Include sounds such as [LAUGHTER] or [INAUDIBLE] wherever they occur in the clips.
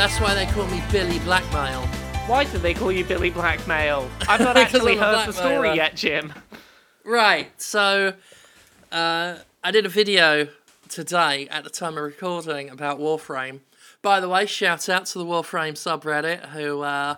That's why they call me Billy Blackmail. Why do they call you Billy Blackmail? [LAUGHS] I've not actually heard the story yet, Jim. Right. So uh, I did a video today at the time of recording about Warframe. By the way, shout out to the Warframe subreddit who uh,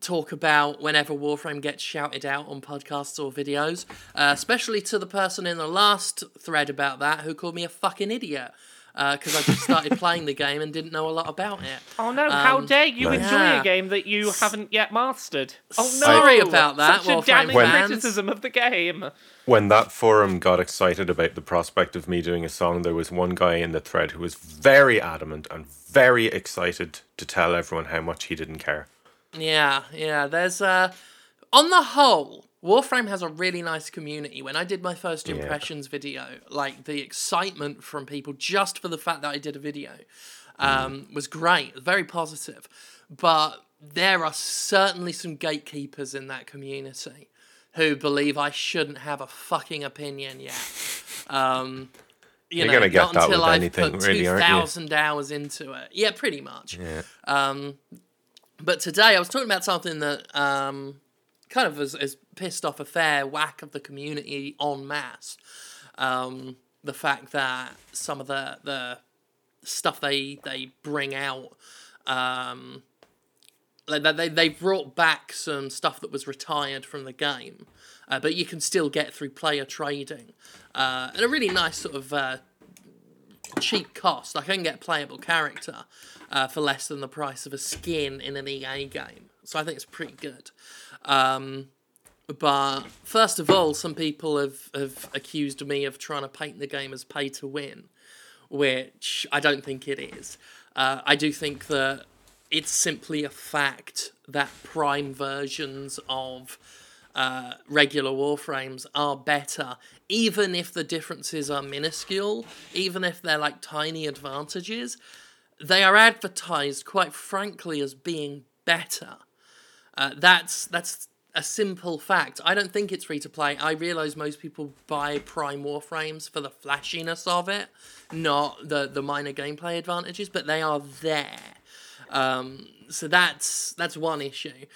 talk about whenever Warframe gets shouted out on podcasts or videos, uh, especially to the person in the last thread about that who called me a fucking idiot because I just started playing the game and didn't know a lot about it. Oh no, how Um, dare you nice. enjoy Yeah. a game that you haven't yet mastered? Oh no! Sorry about that, Such a Warframe damning fans. criticism of the game. When that forum got excited about the prospect of me doing a song, there was one guy in the thread who was very adamant and very excited to tell everyone how much he didn't care. Yeah, yeah. There's uh on the whole, Warframe has a really nice community. When I did my first Yeah. impressions video, like the excitement from people just for the fact that I did a video um, was great, very positive. But there are certainly some gatekeepers in that community who believe I shouldn't have a fucking opinion yet. Um, you You're know, not that until with I've anything, put really, aren't you? 2,000 hours into it. Yeah, pretty much. Yeah. Um, but today I was talking about something that um, kind of has, has pissed off a fair whack of the community en masse. Um, the fact that some of the the stuff they they bring out, um, like they they brought back some stuff that was retired from the game, uh, but you can still get through player trading, uh, a really nice sort of. Uh, cheap cost. I can get a playable character uh, for less than the price of a skin in an EA game. So I think it's pretty good. Um, but first of all, some people have, have accused me of trying to paint the game as pay to win, which I don't think it is. Uh, I do think that it's simply a fact that prime versions of uh, regular warframes are better, even if the differences are minuscule, even if they're like tiny advantages. They are advertised, quite frankly, as being better. Uh, that's that's a simple fact. I don't think it's free to play. I realize most people buy Prime Warframes for the flashiness of it, not the the minor gameplay advantages, but they are there. Um, so that's that's one issue.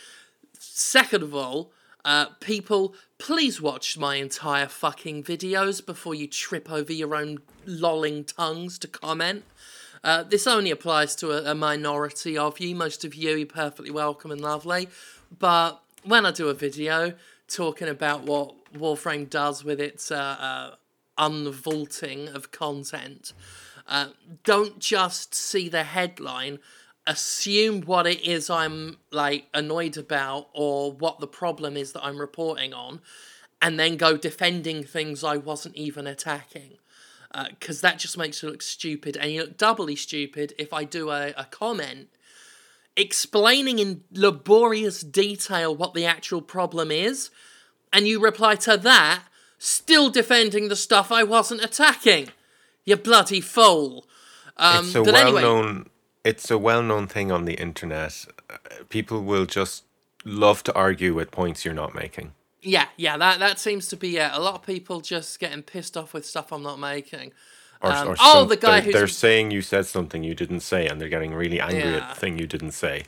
Second of all, uh, people, please watch my entire fucking videos before you trip over your own lolling tongues to comment. Uh, this only applies to a, a minority of you. Most of you, you're perfectly welcome and lovely. But when I do a video talking about what Warframe does with its uh, uh, unvaulting of content, uh, don't just see the headline, assume what it is I'm like annoyed about or what the problem is that I'm reporting on, and then go defending things I wasn't even attacking because that just makes you look stupid, and you look doubly stupid if I do a, a comment explaining in laborious detail what the actual problem is, and you reply to that, still defending the stuff I wasn't attacking. You bloody fool. Um, it's a well anyway, known it's a well known thing on the internet. Uh, People will just love to argue with points you're not making. yeah, yeah, that that seems to be yeah. A lot of people just getting pissed off with stuff I'm not making. Or, Um, or oh, some- the guy they're, they're saying you said something you didn't say, and they're getting really angry at the thing you didn't say.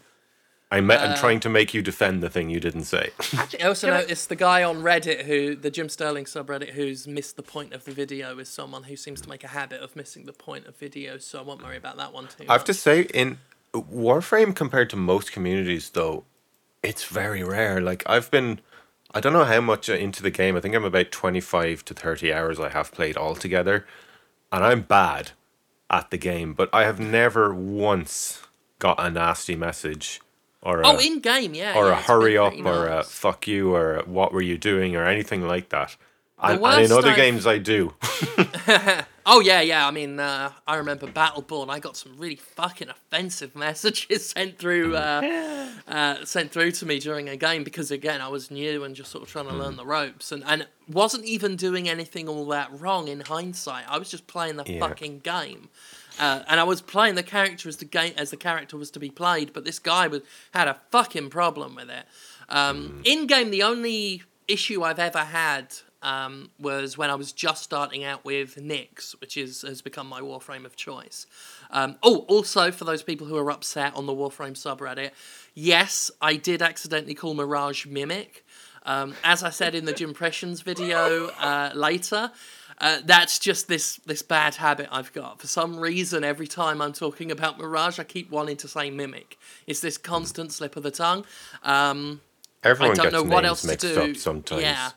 I met, Uh, I'm trying to make you defend the thing you didn't say. [LAUGHS] I also Can noticed the guy on Reddit who, the Jim Sterling subreddit, who's missed the point of the video is someone who seems to make a habit of missing the point of videos, so I won't worry about that one too I have to say, in Warframe compared to most communities, though, it's very rare. Like I've been, I don't know how much into the game. I think I'm about twenty five to thirty hours. I have played altogether, and I'm bad at the game. But I have never once got a nasty message, or a, Oh, in game, yeah. or yeah, a hurry up, or a fuck you, or a what were you doing, or anything like that. And, and in other I've- games, I do. [LAUGHS] [LAUGHS] Oh yeah, yeah. I mean, uh, I remember Battleborn. I got some really fucking offensive [LAUGHS] messages sent through, uh, [LAUGHS] uh, sent through to me during a game because again, I was new and just sort of trying to learn the ropes, and and wasn't even doing anything all that wrong in hindsight. I was just playing the Yeah. fucking game. Uh, and I was playing the character as the game as the character was to be played, but this guy was had a fucking problem with it. Um, In game, the only issue I've ever had um, was when I was just starting out with Nyx, which is has become my Warframe of choice. Um, oh, also for those people who are upset on the Warframe subreddit, yes, I did accidentally call Mirage Mimic. Um, as I said in the Impressions video uh, later, uh, that's just this this bad habit I've got. For some reason, every time I'm talking about Mirage, I keep wanting to say Mimic. It's this constant slip of the tongue. Um, Everyone don't gets know names what else to mixed do. up sometimes. Yeah.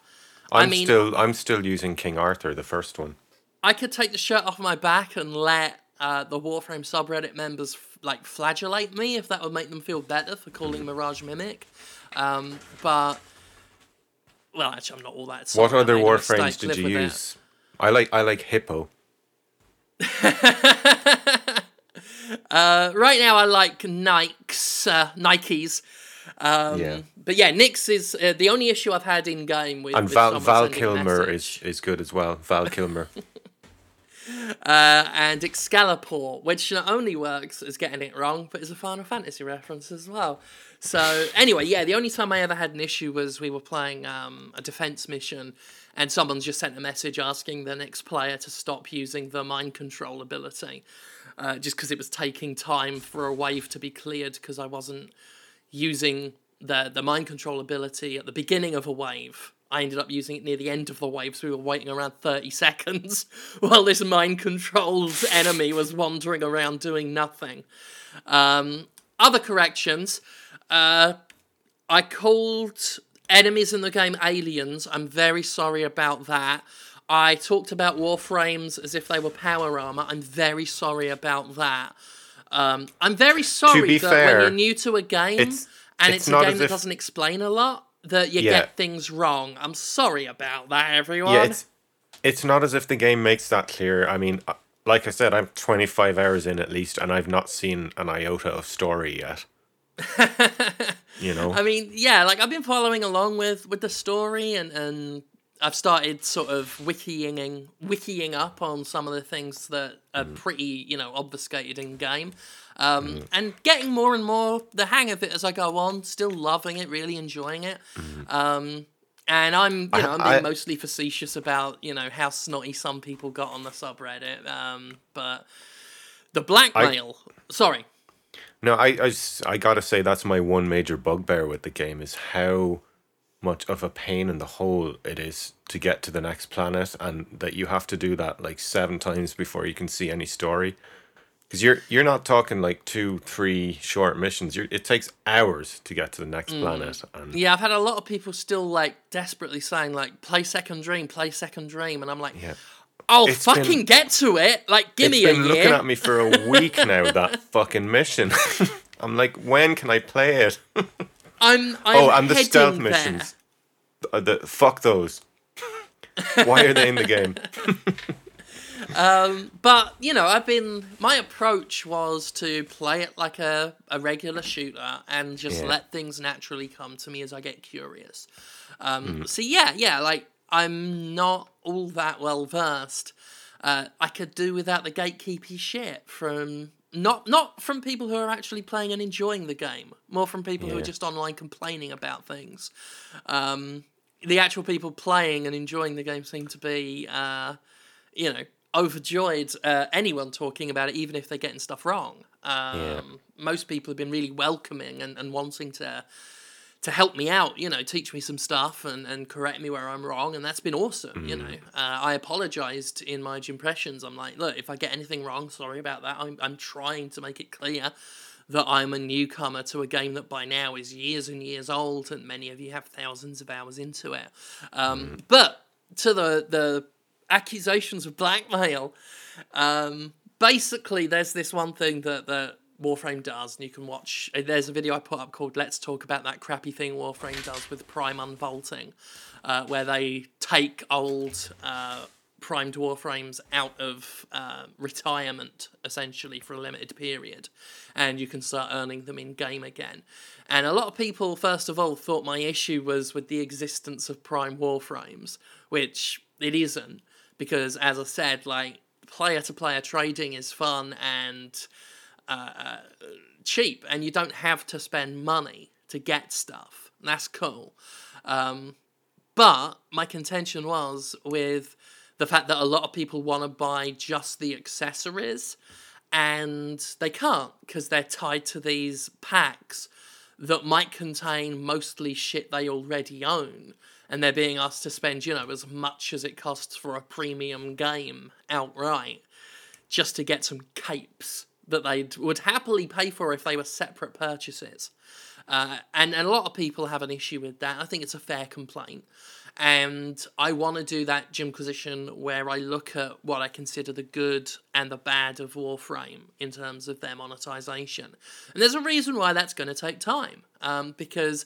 I I'm mean- still I'm still using King Arthur, the first one. I could take the shirt off my back and let uh, the Warframe subreddit members f- like flagellate me if that would make them feel better for calling Mirage Mimic. Um, but well, actually, I'm not all that. What. I other warframes did you use? I like I like Hippo. [LAUGHS] Uh, right now, I like Nikes, uh, Nikes. Um, Yeah. But yeah, Nyx is uh, the only issue I've had in game with. And with Val Val Kilmer is, is good as well. Val [LAUGHS] Kilmer. uh, and Excalibur, which not only works as getting it wrong, but is a Final Fantasy reference as well. So anyway, yeah, the only time I ever had an issue was we were playing um, a defense mission, and someone just sent a message asking the next player to stop using the mind control ability, uh, just because it was taking time for a wave to be cleared because I wasn't using the the mind control ability at the beginning of a wave. I ended up using it near the end of the wave, so we were waiting around 30 [LAUGHS] seconds while this mind controlled enemy was wandering around doing nothing. Um, other corrections. Uh, I called enemies in the game aliens. I'm very sorry about that. I talked about warframes as if they were power armor. I'm very sorry about that. Um, I'm very sorry be that fair, when you're new to a game it's- and it's it's, a game that if- doesn't explain a lot, that you Yeah. get things wrong. I'm sorry about that, everyone. yeah, it's it's not as if the game makes that clear. I mean, uh, like I said, I'm 25 hours in at least, and I've not seen an iota of story yet. [LAUGHS] you know, I mean, yeah, like I've been following along with with the story, and and I've started sort of wikiing wikiing up on some of the things that are Mm. pretty, you know, obfuscated in game, um, and getting more and more the hang of it as I go on. Still loving it, really enjoying it. Um, and I'm, you know, I'm being Mm. I- mostly facetious about, you know, how snotty some people got on the subreddit. Um, but the blackmail. sorry. No, I, I, I gotta say that's my one major bugbear with the game is how much of a pain in the hole it is to get to the next planet, and that you have to do that like seven times before you can see any story. Because you're you're not talking like two, three short missions. You're, it takes hours to get to the next mm. planet, and Yeah, I've had a lot of people still like desperately saying like play Second Dream, play Second Dream, and I'm like, yeah. I'll It's fucking been- get to it. Like, give me a year. been year. looking at me for a week now. That [LAUGHS] fucking mission. [LAUGHS] I'm like, when can I play it? [LAUGHS] I'm, I'm oh, and the stealth there. missions. Uh, the fuck those. [LAUGHS] Why are they in the game? [LAUGHS] um, But you know, I've been. My approach was to play it like a, a regular shooter and just Yeah. let things naturally come to me as I get curious. Mm. Um, So yeah, yeah, like I'm not all that well versed. Uh, I could do without the gatekeepy shit from not not from people who are actually playing and enjoying the game, more from people who are just online complaining about things. Um, the actual people playing and enjoying the game seem to be, uh, you know, overjoyed. Uh, anyone talking about it, even if they're getting stuff wrong. Um, Most people have been really welcoming and, and wanting to to help me out, you know, teach me some stuff and, and correct me where I'm wrong, and that's been awesome. You know, uh, I apologized in my impressions. I'm like, look, if I get anything wrong, sorry about that. I'm I'm trying to make it clear that I'm a newcomer to a game that by now is years and years old, and many of you have thousands of hours into it. Um, But to the the accusations of blackmail, um, basically, there's this one thing that that Warframe does, and you can watch. uh, There's a video I put up called "Let's Talk About That Crappy Thing Warframe Does with Prime Unvaulting," uh, where they take old. Uh, primed warframes out of uh, retirement essentially for a limited period and you can start earning them in game again and a lot of people first of all thought my issue was with the existence of prime warframes which it isn't because as i said like player to player trading is fun and uh, cheap and you don't have to spend money to get stuff. That's cool. Um, But my contention was with the fact that a lot of people want to buy just the accessories and they can't because they're tied to these packs that might contain mostly shit they already own and they're being asked to spend you know as much as it costs for a premium game outright just to get some capes that they would happily pay for if they were separate purchases uh, and, and a lot of people have an issue with that i think it's a fair complaint and I want to do that Jimquisition where I look at what I consider the good and the bad of Warframe in terms of their monetization. And there's a reason why that's going to take time, um, because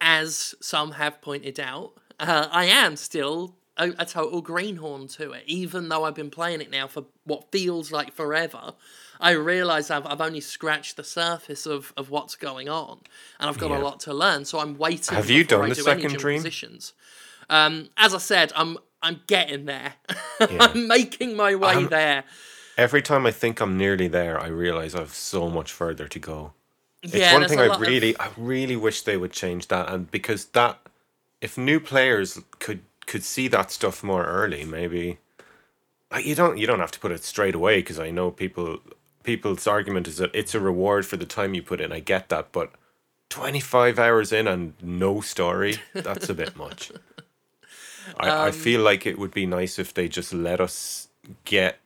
as some have pointed out, uh, I am still a, a total greenhorn to it, even though I've been playing it now for what feels like forever. I realise I've, I've only scratched the surface of, of what's going on, and I've got Yeah. a lot to learn. So I'm waiting. Have you done I the do second dream? Jimquisitions. Um, as I said, I'm I'm getting there. [LAUGHS] I'm making my way I'm- there. Every time I think I'm nearly there, I realize I've so much further to go. It's yeah, one thing I lot of- really, I really wish they would change that, and because that, if new players could could see that stuff more early, maybe. Like you don't, you don't have to put it straight away because I know people, people's argument is that it's a reward for the time you put in. I get that, but twenty five hours in and no story, that's a bit [LAUGHS] much. I, Um, I feel like it would be nice if they just let us get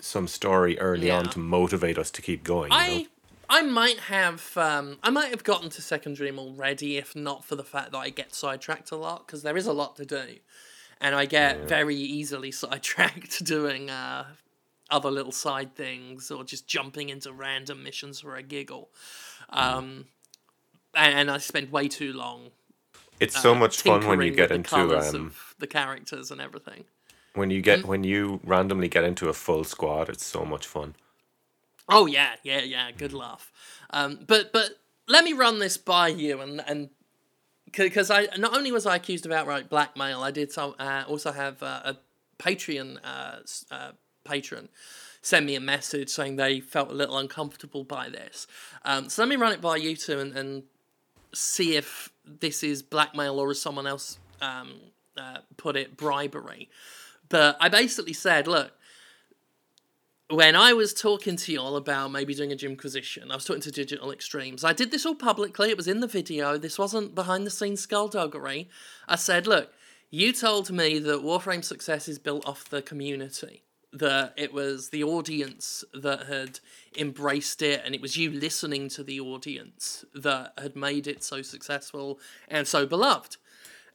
some story early on to motivate us to keep going. You know? I I might have um I might have gotten to second dream already if not for the fact that I get sidetracked a lot because there is a lot to do, and I get very easily sidetracked [LAUGHS] doing uh other little side things or just jumping into random missions for a giggle, um, and, and I spend way too long. It's so uh, much fun when you get into um, the characters and everything. when you get Mm. when you randomly get into a full squad. It's so much fun. Oh yeah, yeah, yeah. Good laugh. Um, but but let me run this by you and and because I not only was I accused of outright blackmail, I did some, uh, also have uh, a Patreon uh, uh, patron send me a message saying they felt a little uncomfortable by this. Um, so let me run it by you two and, and see if this is blackmail or as someone else um, uh, put it, bribery. But I basically said, look, when I was talking to y'all about maybe doing a Jimquisition, I was talking to Digital Extremes. I did this all publicly. It was in the video. This wasn't behind the scenes skullduggery. I said, look, you told me that Warframe success is built off the community. That it was the audience that had embraced it, and it was you listening to the audience that had made it so successful and so beloved.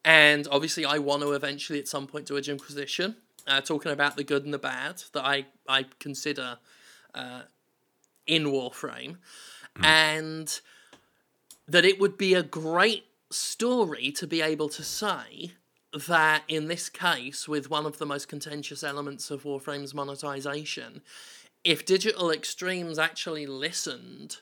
And obviously, I want to eventually at some point do a Jimquisition, uh, talking about the good and the bad that I, I consider uh, in Warframe. And that it would be a great story to be able to say that in this case, with one of the most contentious elements of Warframe's monetization, if Digital Extremes actually listened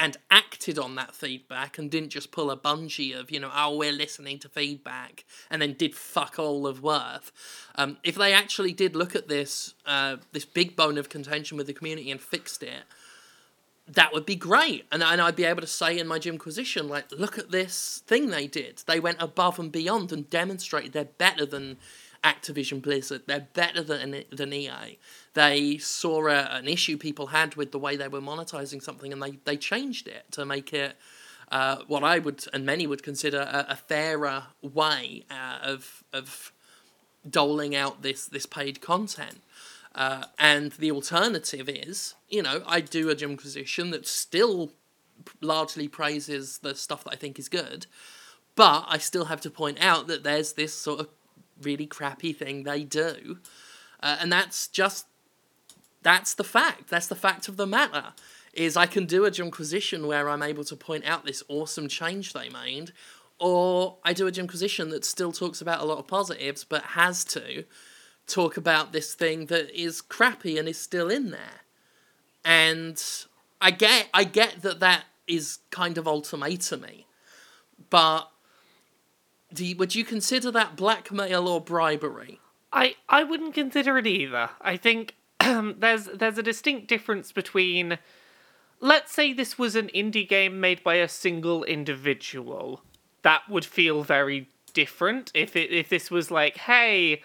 and acted on that feedback and didn't just pull a Bungie of, you know, oh, we're listening to feedback and then did fuck all of worth. Um, if they actually did look at this, uh, this big bone of contention with the community and fixed it, that would be great. And, and I'd be able to say in my Jimquisition, like, look at this thing they did. They went above and beyond and demonstrated they're better than Activision Blizzard. They're better than, than EA. They saw a, an issue people had with the way they were monetizing something and they, they changed it to make it uh, what I would and many would consider a, a fairer way uh, of, of doling out this, this paid content. Uh, and the alternative is, you know, I do a Jimquisition that still largely praises the stuff that I think is good, but I still have to point out that there's this sort of really crappy thing they do, uh, and that's just that's the fact. That's the fact of the matter. Is I can do a Jimquisition where I'm able to point out this awesome change they made, or I do a Jimquisition that still talks about a lot of positives, but has to talk about this thing that is crappy and is still in there. And I get I get that that is kind of ultimatumy, but you, would you consider that blackmail or bribery? I I wouldn't consider it either. I think [CLEARS THROAT] there's there's a distinct difference between let's say this was an indie game made by a single individual. That would feel very different. If it if this was like, hey,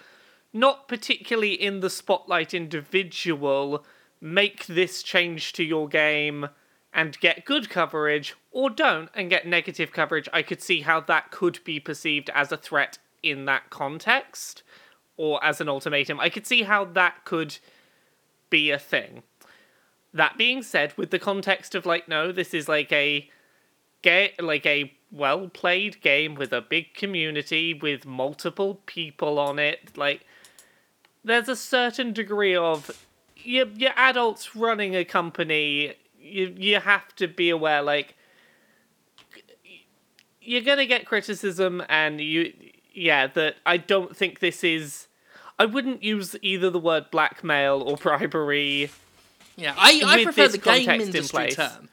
not particularly in the spotlight individual, make this change to your game and get good coverage, or don't and get negative coverage, I could see how that could be perceived as a threat in that context or as an ultimatum. I could see how that could be a thing. That being said, with the context of like, no, this is like a get like a well played game with a big community with multiple people on it, like there's a certain degree of you're, you're adults running a company you you have to be aware like you're gonna get criticism and you yeah that i don't think this is i wouldn't use either the word blackmail or bribery Yeah, I, I prefer the game in industry place. term.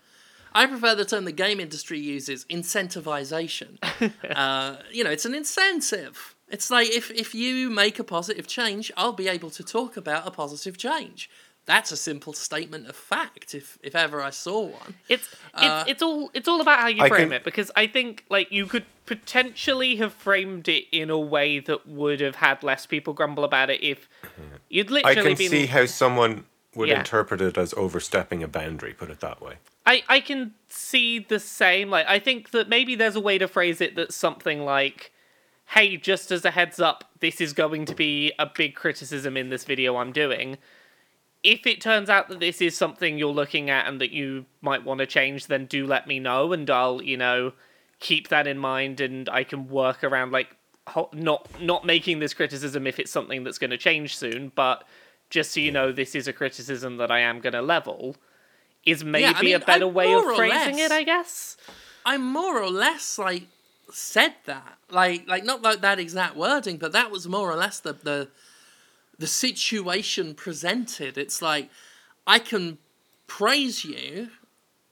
I prefer the term the game industry uses, incentivization. [LAUGHS] uh, you know, it's an incentive. It's like if, if you make a positive change, I'll be able to talk about a positive change. That's a simple statement of fact, if if ever I saw one. It's it's Uh, it's all it's all about how you I frame can- it because I think like you could potentially have framed it in a way that would have had less people grumble about it if you'd literally. I can been see how someone would Yeah. interpret it as overstepping a boundary. Put it that way. I, I can see the same. Like, I think that maybe there's a way to phrase it that's something like, hey, just as a heads up, this is going to be a big criticism in this video I'm doing. If it turns out that this is something you're looking at and that you might want to change, then do let me know and I'll, you know, keep that in mind and I can work around, like, not not making this criticism if it's something that's going to change soon, but just so you know, this is a criticism that I am going to level is maybe I mean, a better I- way of phrasing less- it, I guess. I'm more or less like said that, like like not like that exact wording, but that was more or less the the the situation presented. It's like I can praise you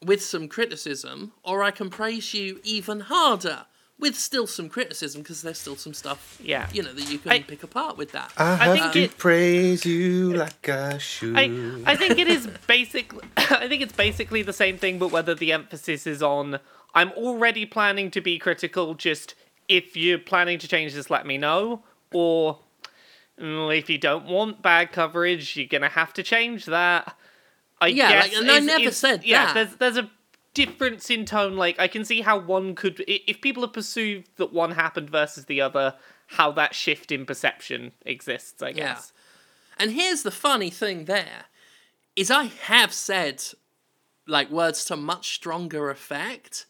with some criticism, or I can praise you even harder with still some criticism because there's still some stuff, Yeah. you know, that you can I- pick apart with that. I have have think to it- praise you like I should. I I think it is basically [LAUGHS] I think it's basically the same thing, but whether the emphasis is on I'm already planning to be critical, just if you're planning to change this, let me know, or mm, if you don't want bad coverage, you're gonna have to change that. I Yeah, guess like, and I never is- said yeah, that. there's there's a difference in tone. Like I can see how one could, if people have perceived that one happened versus the other, how that shift in perception exists. I guess. Yeah. guess. And here's the funny thing there is I have said like words to much stronger effect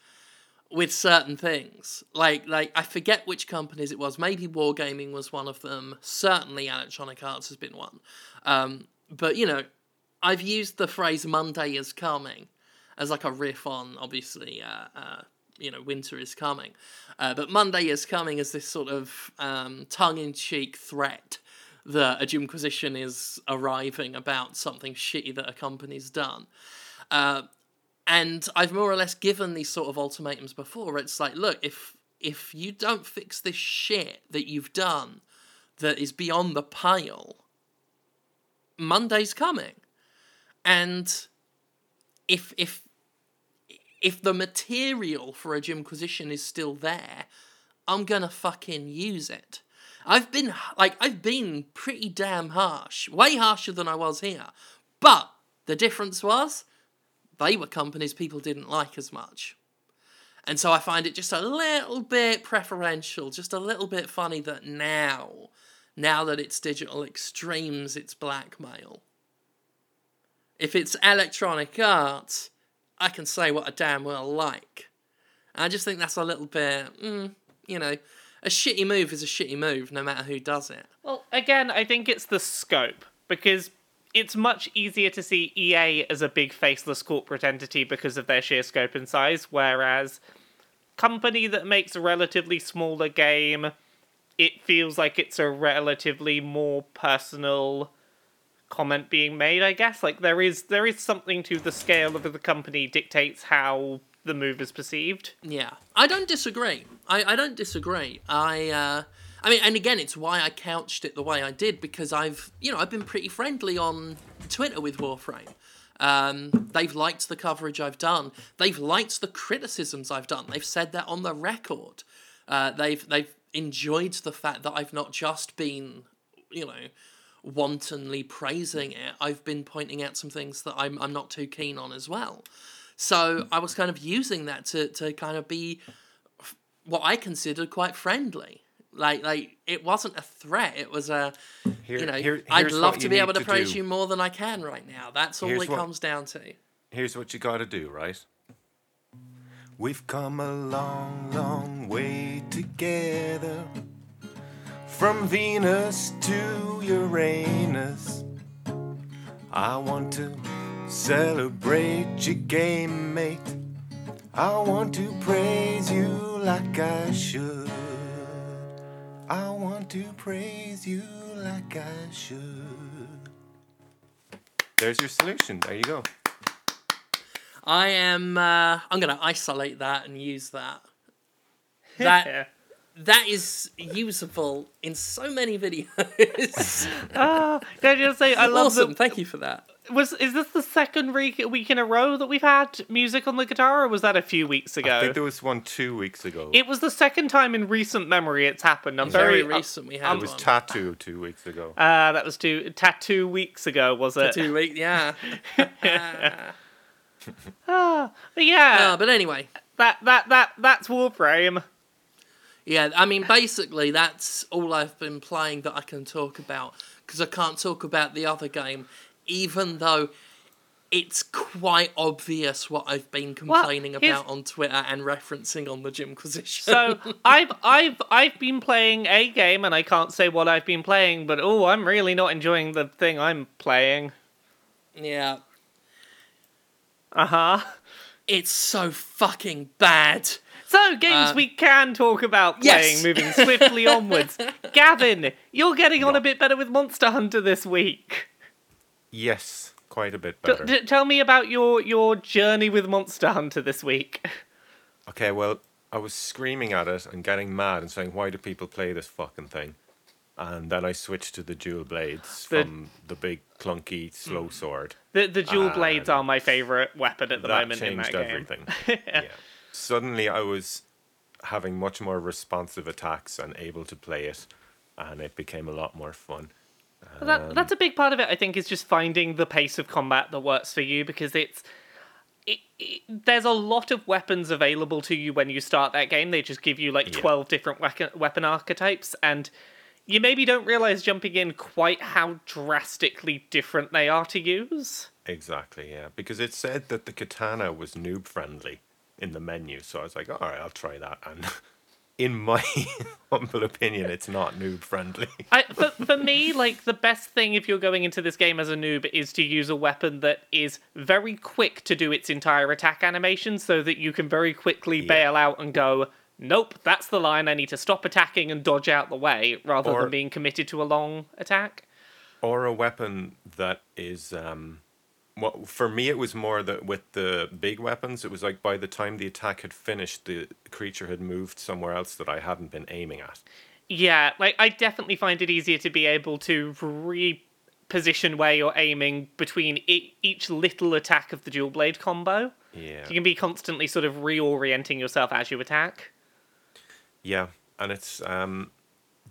with certain things. Like like I forget which companies it was. Maybe Wargaming was one of them. Certainly Electronic Arts has been one. Um, but you know, I've used the phrase Monday is coming as like a riff on obviously uh, uh, you know winter is coming. Uh, but Monday is coming as this sort of um, tongue-in-cheek threat that a Jimquisition is arriving about something shitty that a company's done. Uh, and I've more or less given these sort of ultimatums before. It's like, look, if if you don't fix this shit that you've done that is beyond the pale, Monday's coming. And if if if the material for a Jimquisition is still there, I'm gonna fucking use it. I've been like I've been pretty damn harsh, way harsher than I was here. But the difference was they were companies people didn't like as much. And so I find it just a little bit preferential, just a little bit funny that now, now that it's digital extremes, it's blackmail. If it's electronic arts, I can say what I damn well like. I just think that's a little bit, mm, you know, a shitty move is a shitty move, no matter who does it. Well, again, I think it's the scope because it's much easier to see EA as a big faceless corporate entity because of their sheer scope and size, whereas company that makes a relatively smaller game, it feels like it's a relatively more personal comment being made, I guess. Like there is there is something to the scale of the company dictates how the move is perceived. Yeah, I don't disagree. I, I don't disagree. I uh, I mean, and again, it's why I couched it the way I did because I've you know I've been pretty friendly on Twitter with Warframe. Um, they've liked the coverage I've done. They've liked the criticisms I've done. They've said that on the record. Uh, they've they've enjoyed the fact that I've not just been, you know, wantonly praising it. I've been pointing out some things that I'm I'm not too keen on as well. So I was kind of using that to to kind of be what I considered quite friendly. Like like it wasn't a threat. It was a Here- you know here- I'd here's love what to you be need able to, to praise do. you more than I can right now. That's all Here's it what- comes down to. Here's what you gotta do, right? We've come a long, long way together. From Venus to Uranus. I want to celebrate your game, mate. I want to praise you like I should. I want to praise you like I should. There's your solution. There you go. I am. Uh, I'm going to isolate that and use that. [LAUGHS] That that is usable in so many [LAUGHS] videos. [LAUGHS] Ah, can I just say I love awesome. that. Thank you for that. Was is this the second week week in a row that we've had music on the guitar, or was that a few weeks ago? I think there was one two weeks ago. It was the second time in recent memory it's happened. I'm Very very, recent. We had It was one. Tattoo two weeks ago. Uh, that was two tattoo weeks ago, was it? Two weeks. Yeah. [LAUGHS] [LAUGHS] But yeah, Uh, but anyway, that that that that's Warframe. yeah. I mean, basically, that's all I've been playing that I can talk about because I can't talk about the other game, even though. It's quite obvious what I've been complaining here's- about on Twitter and referencing on the Jimquisition. So [LAUGHS] I've I've I've been playing a game, and I can't say what I've been playing, but oh, I'm really not enjoying the thing I'm playing. yeah, Uh huh. it's so fucking bad. So games Uh, we can talk about playing, yes. moving swiftly [LAUGHS] onwards. Gavin, you're getting on a bit better with Monster Hunter this week. Yes, quite a bit better. t- tell me about your your journey with Monster Hunter this week. Okay, well, I was screaming at it and getting mad and saying, "Why do people play this fucking thing?" And then I switched to the dual blades The- from the big clunky slow sword. The the dual Ah, blades are my favorite weapon at the that moment in changed that game. everything. [LAUGHS] yeah. Suddenly, I was having much more responsive attacks and able to play it, and it became a lot more fun. That, um, that's a big part of it, I think, is just finding the pace of combat that works for you because it's. It, it, there's a lot of weapons available to you when you start that game. They just give you like Yeah. 12 different weapon, weapon archetypes, and you maybe don't realize jumping in quite how drastically different they are to use. Exactly, yeah. Because it said that the katana was noob friendly in the menu, so I was like, all right, I'll try that. And [LAUGHS] in my [LAUGHS] humble opinion, it's not noob friendly. I, for, for me, like the best thing if you're going into this game as a noob is to use a weapon that is very quick to do its entire attack animation, so that you can very quickly Yeah. bail out and go, "Nope, that's the line. I need to stop attacking and dodge out the way," rather Or- than being committed to a long attack. or a weapon that is um well for me it was more that with the big weapons it was like by the time the attack had finished the creature had moved somewhere else that i hadn't been aiming at Yeah, like I definitely find it easier to be able to reposition where you're aiming between e- each little attack of the dual blade combo. yeah You can be constantly sort of reorienting yourself as you attack. yeah and it's um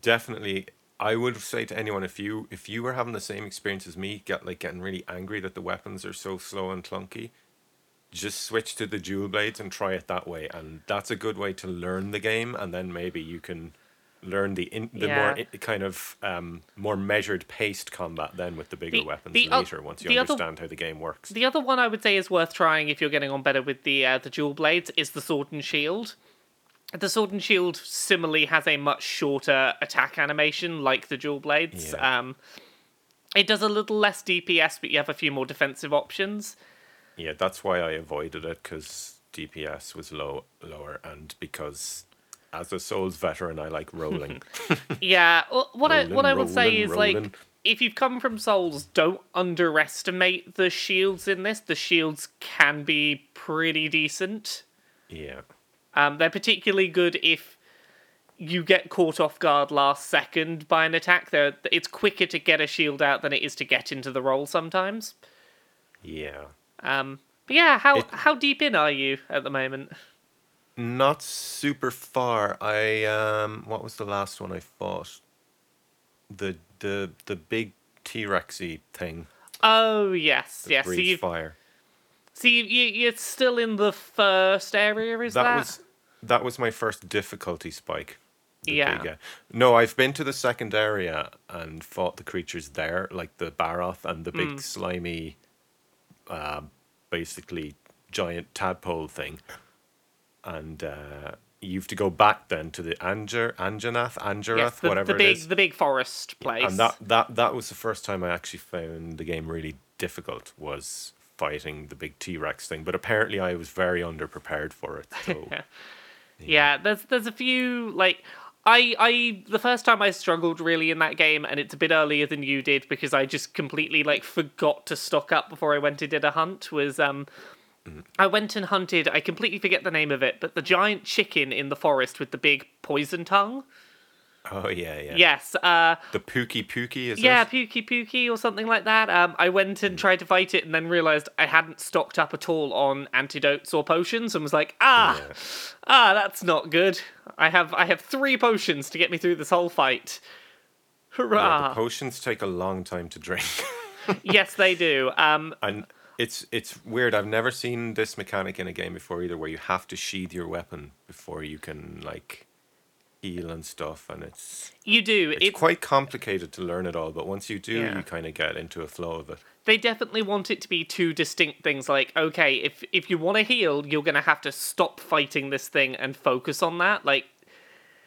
definitely i would say to anyone if you if you were having the same experience as me get like getting really angry that the weapons are so slow and clunky just switch to the dual blades and try it that way and that's a good way to learn the game and then maybe you can learn the in, the more Yeah. i kind of um, more measured paced combat then with the bigger The- weapons the later once you the other- understand how the game works The other one I would say is worth trying if you're getting on better with the uh, the dual blades is the sword and shield. The sword and shield similarly has a much shorter attack animation, like the dual blades. Yeah. Um, it does a little less DPS, but you have a few more defensive options. yeah that's why i avoided it because dps was low lower and because as a souls veteran i like rolling [LAUGHS] [LAUGHS] Yeah, well, what I what I Rolling, would say is rolling. like if you've come from Souls, don't underestimate the shields in this. The shields can be pretty decent. yeah Um, they're particularly good if you get caught off guard last second by an attack. They're, it's quicker to get a shield out than it is to get into the roll sometimes. yeah Um, but yeah, how It- how deep in are you at the moment? Not super far. I um, what was the last one I fought? The the the big T Rexy thing. Oh yes, yes. So fire. So you, you, you're still in the first area, is that? That was that was my first difficulty spike. Yeah. big, uh, no, I've been to the second area and fought the creatures there, like the Barroth and the big slimy, uh, basically giant tadpole thing. And uh, you have to go back then to the Anger, Anjanath, Angerath, yes, the, whatever the big it is. the big forest place. And that, that that was the first time I actually found the game really difficult was fighting the big T Rex thing. But apparently I was very underprepared for it. So [LAUGHS] Yeah, there's there's a few like I I the first time I struggled really in that game and it's a bit earlier than you did because I just completely like forgot to stock up before I went and did a hunt was um I went and hunted I completely forget the name of it but the giant chicken in the forest with the big poison tongue. Oh yeah, yeah. Yes, uh The Pookie Pookie is yeah, it? Pookie Pookie or something like that. Um, I went and tried to fight it and then realized I hadn't stocked up at all on antidotes or potions and was like, ah, Yeah. ah, that's not good. I have I have three potions to get me through this whole fight. Yeah, Hurrah! the potions take a long time to drink. [LAUGHS] yes, they do. Um, and it's it's weird. I've never seen this mechanic in a game before either, where you have to sheathe your weapon before you can like heal and stuff, and it's you do. it's It, quite complicated to learn it all. But once you do, Yeah. you kind of get into a flow of it. they definitely want it to be two distinct things. Like, okay, if if you want to heal, you're gonna have to stop fighting this thing and focus on that. Like,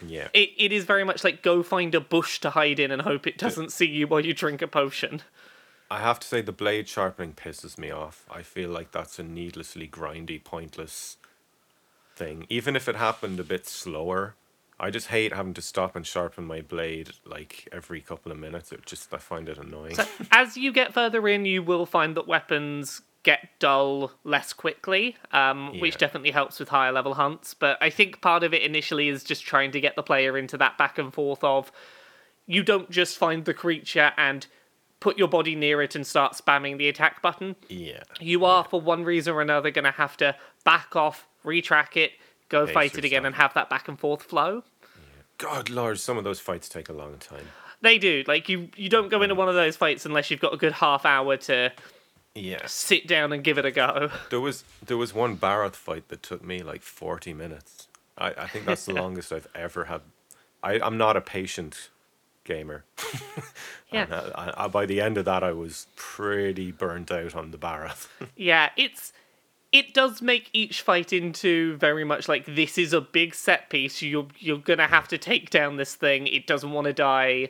Yeah, it, it is very much like go find a bush to hide in and hope it doesn't see you while you drink a potion. I have to say the blade sharpening pisses me off. I feel like that's a needlessly grindy, pointless thing. Even if it happened a bit slower, I just hate having to stop and sharpen my blade like every couple of minutes. It just I find it annoying. As you get further in, you will find that weapons get dull less quickly, um, which definitely helps with higher level hunts. But I think part of it initially is just trying to get the player into that back and forth of you don't just find the creature and put your body near it and start spamming the attack button. yeah. You are, for one reason or another, going to have to back off, retrack it, go fight it again, and have that back and forth flow. God, Lord, some of those fights take a long time. They do. Like you, you don't go into mm. one of those fights unless you've got a good half hour to Yes. sit down and give it a go. There was there was one Barroth fight that took me like forty minutes. I, I think that's the [LAUGHS] longest I've ever had. I, I'm not a patient gamer. [LAUGHS] Yeah. And uh, I, I, by the end of that, I was pretty burnt out on the Barroth. [LAUGHS] Yeah, it's it does make each fight into very much like this is a big set piece. You're you're gonna have to take down this thing. It doesn't want to die.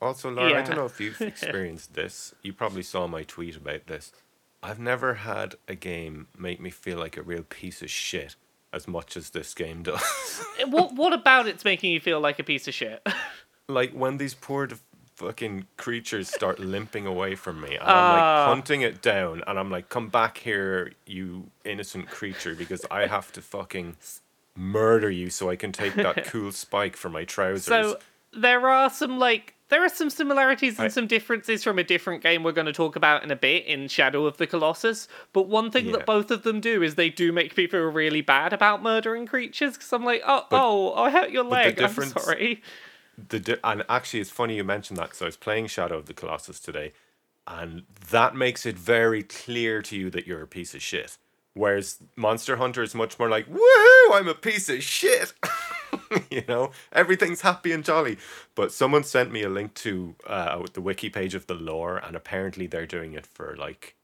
also, Laura, I don't know if you've [LAUGHS] experienced this. You probably saw my tweet about this. I've never had a game make me feel like a real piece of shit as much as this game [LAUGHS] does. what what about it's making you feel like a piece of shit? [LAUGHS] like when these poor fucking creatures start [LAUGHS] limping away from me and i'm Ah. like hunting it down and i'm like come back here you innocent creature because i [LAUGHS] have to fucking murder you so i can take that [LAUGHS] cool spike for my trousers so there are some like there are some similarities and I- some differences from a different game we're going to talk about in a bit in Shadow of the Colossus. But one thing Yeah. that both of them do is they do make people really bad about murdering creatures because I'm like, oh, oh, I hurt your leg. I'm sorry. The and actually it's funny you mentioned that because i was playing shadow of the colossus today and that makes it very clear to you that you're a piece of shit. Whereas monster hunter is much more like woohoo i'm a piece of shit! [LAUGHS] You know? Everything's happy and jolly. But someone sent me a link to uh, the wiki page of the lore and apparently they're doing it for like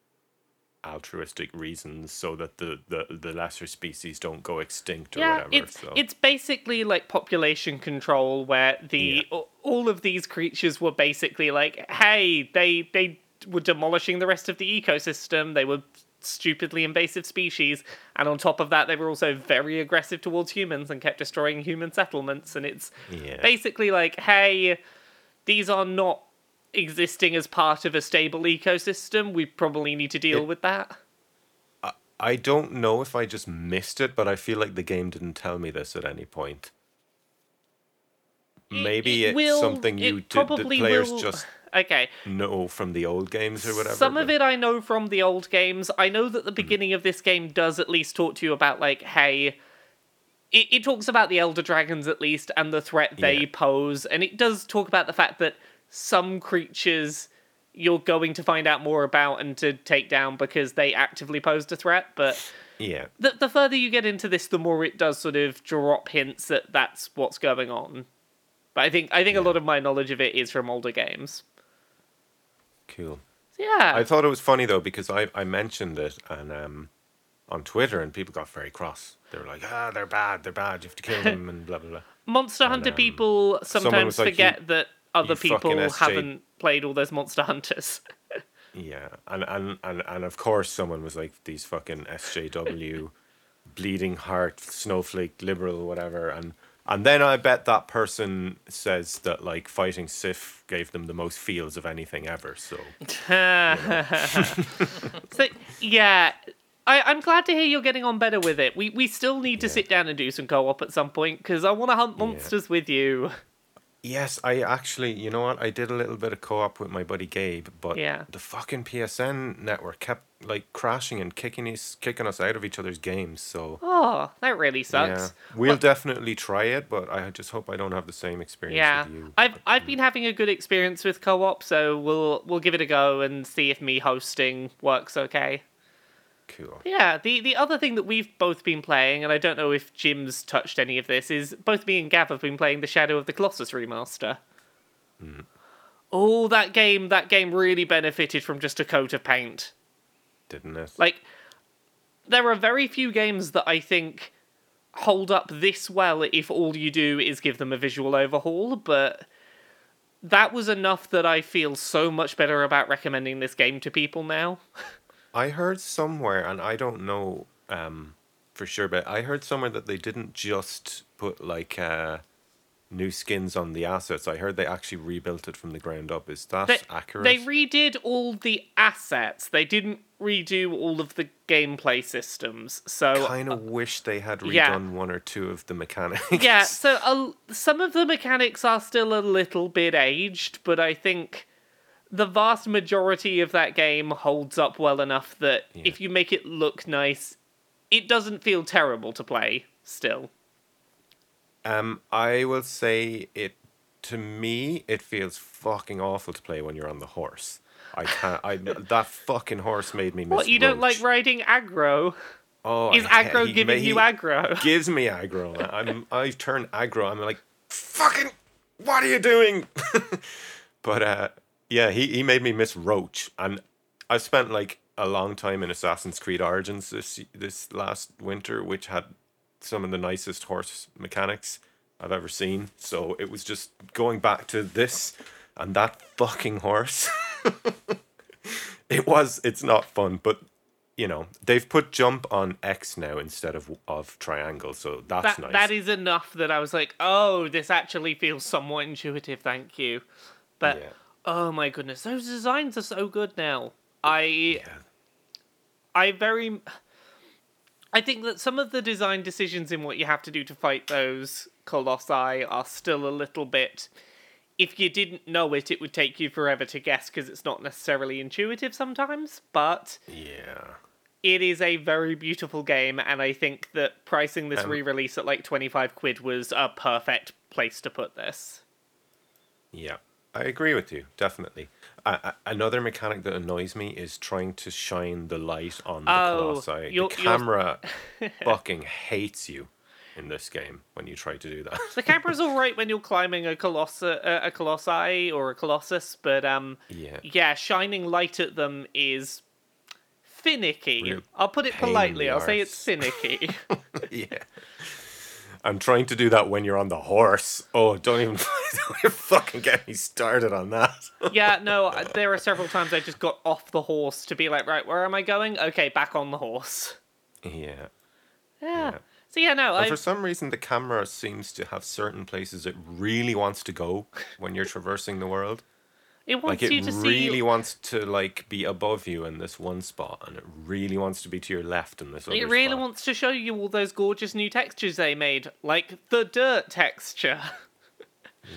altruistic reasons so that the, the, the lesser species don't go extinct or yeah, whatever it's so it's basically like population control, where the a- all of these creatures were basically like, hey, they they were demolishing the rest of the ecosystem. They were stupidly invasive species, and on top of that, they were also very aggressive towards humans and kept destroying human settlements. And it's Yeah. basically like, hey, these are not existing as part of a stable ecosystem. We probably need to deal It- with that. I I don't know if I just missed it, but I feel like the game didn't tell me this at any point. Maybe it it's will- something you did. The players will just [SIGHS] Okay. know from the old games or whatever. Some of it I know from the old games. I know that the Hmm. beginning of this game does at least talk to you about, like, hey. It, it talks about the Elder Dragons at least and the threat they Yeah. pose, and it does talk about the fact that some creatures you're going to find out more about and to take down because they actively posed a threat, but Yeah. the, the further you get into this, the more it does sort of drop hints that that's what's going on. But I think I think a lot of my knowledge of it is from older games. Cool. Yeah, I thought it was funny though because I, I mentioned it and um on Twitter and people got very cross. They were like, ah, they're bad, they're bad. You have to kill [LAUGHS] them and blah blah blah. Monster Hunter um, people sometimes like, forget "You- that other you people haven't played all those Monster Hunters. [LAUGHS] Yeah, and and and and of course someone was like these fucking SJW, [LAUGHS] bleeding heart, snowflake, liberal, whatever, and and then I bet that person says that like fighting Sif gave them the most feels of anything ever. So [LAUGHS] so yeah, I, I'm glad to hear you're getting on better with it. We we still need to Yeah. sit down and do some co-op at some point because I want to hunt monsters with you. Yes, I actually, you know what, I did a little bit of co-op with my buddy Gabe, but Yeah. the fucking PSN network kept like crashing and kicking us kicking us out of each other's games. So Oh, that really sucks. yeah, we'll definitely try it, but I just hope I don't have the same experience Yeah, with you. I've I've mm. been having a good experience with co-op, so we'll we'll give it a go and see if me hosting works okay. Cool. Yeah, the the other thing that we've both been playing, and I don't know if Jim's touched any of this, is both me and Gav have been playing the Shadow of the Colossus remaster. Hmm. Oh, that game! That game really benefited from just a coat of paint. Didn't it? Like, there are very few games that I think hold up this well if all you do is give them a visual overhaul, but that was enough that I feel so much better about recommending this game to people now. [LAUGHS] I heard somewhere, and I don't know um, for sure, but I heard somewhere that they didn't just put like uh, new skins on the assets. I heard they actually rebuilt it from the ground up. Is that They, accurate? they redid all the assets. They didn't redo all of the gameplay systems. So I kind of wish they had redone yeah. one or two of the mechanics. yeah, so [LAUGHS] uh, some of the mechanics are still a little bit aged, but I think the vast majority of that game holds up well enough that Yeah. if you make it look nice, it doesn't feel terrible to play still. Um, I will say it. To me, it feels fucking awful to play when you're on the horse. I can't. I [LAUGHS] that fucking horse made me miss. What, you don't like riding Agro? Oh, Is I- Agro he giving ma- you aggro? Gives me aggro. I'm. I turn aggro. I'm like, fucking. What are you doing? [LAUGHS] but uh, yeah, he he made me miss Roach, and I spent like a long time in Assassin's Creed Origins this this last winter, which had some of the nicest horse mechanics I've ever seen. So it was just going back to this and that fucking horse. [LAUGHS] it was. It's not fun, but you know they've put jump on X now instead of of triangle, so that's That, nice. that is enough that I was like, oh, this actually feels somewhat intuitive, thank you. But Yeah. Oh my goodness, those designs are so good now. I Yeah. I very I think that some of the design decisions in what you have to do to fight those colossi are still a little bit if you didn't know it it would take you forever to guess because it's not necessarily intuitive sometimes but Yeah. it is a very beautiful game and i think that pricing this Um, re-release at like 25 quid was a perfect place to put this Yeah, I agree with you definitely. Uh, uh, another mechanic that annoys me is trying to shine the light on the Oh, colossi. you're- the camera [LAUGHS] fucking hates you in this game when you try to do that. the camera's all [LAUGHS] right when you're climbing a coloss a, a colossi or a colossus but um yeah, yeah, shining light at them is finicky. Real I'll put it politely. I'll say it's finicky. [LAUGHS] yeah. I'm trying to do that when you're on the horse. Oh, don't even [LAUGHS] don't even fucking get me started on that. [LAUGHS] yeah, no, uh, there are several times I just got off the horse to be like, right, where am I going? Okay, back on the horse. yeah. Yeah. So yeah, no, And I for some reason, the camera seems to have certain places it really wants to go when you're traversing the world. It wants Like you it to really see. wants to like be above you in this one spot, and it really wants to be to your left in this other It really spot. wants to show you all those gorgeous new textures they made, like the dirt texture.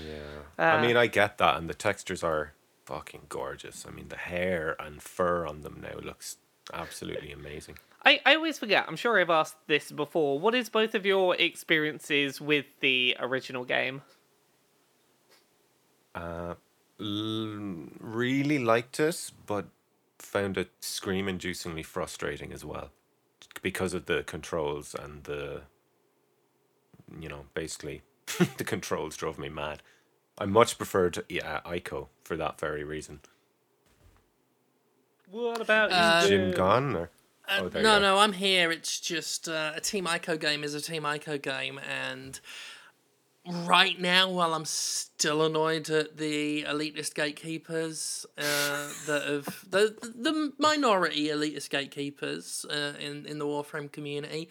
Yeah. Uh, I mean, I get that, and the textures are fucking gorgeous. I mean, the hair and fur on them now looks absolutely amazing. I, I always forget, I'm sure I've asked this before. What is both of your experiences with the original game? L- really liked it, but found it scream-inducingly frustrating as well, because of the controls and the, you know, basically [LAUGHS] the controls drove me mad. I much preferred yeah, Ico for that very reason. What about Uh, you? Jim gone or? Uh, Oh, no, no, I'm here. It's just uh, a Team Ico game is a Team Ico game, and right now, while I'm still annoyed at the elitist gatekeepers uh, that have the the minority elitist gatekeepers uh, in in the Warframe community,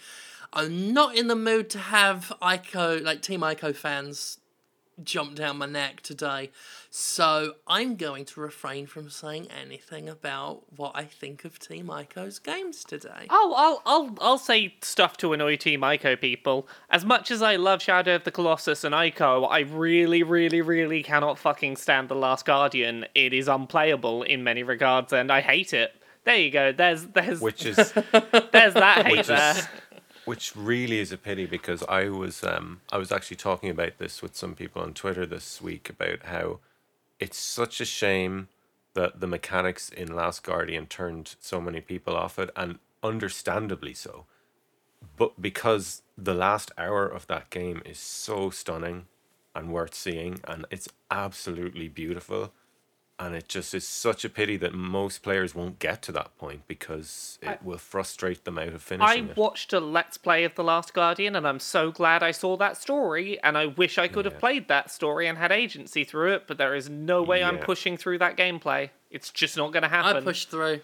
I'm not in the mood to have Ico like Team Ico fans jump down my neck today. So I'm going to refrain from saying anything about what I think of Team Ico's games today. Oh, I'll I'll I'll say stuff to annoy Team Ico people. As much as I love Shadow of the Colossus and Ico, I really, really, really cannot fucking stand The Last Guardian. It is unplayable in many regards, and I hate it. There you go. There's there's Which is [LAUGHS] there's that hate which there. is which really is a pity because I was um I was actually talking about this with some people on Twitter this week about how it's such a shame that the mechanics in Last Guardian turned so many people off it and understandably so. But because the last hour of that game is so stunning and worth seeing and it's absolutely beautiful and it just is such a pity that most players won't get to that point because it will frustrate them out of I finishing it. I watched a Let's Play of The Last Guardian, and I'm so glad I saw that story, and I wish I could have played that story and had agency through it, but there is no way I'm pushing through that gameplay. It's just not going to happen. I pushed through.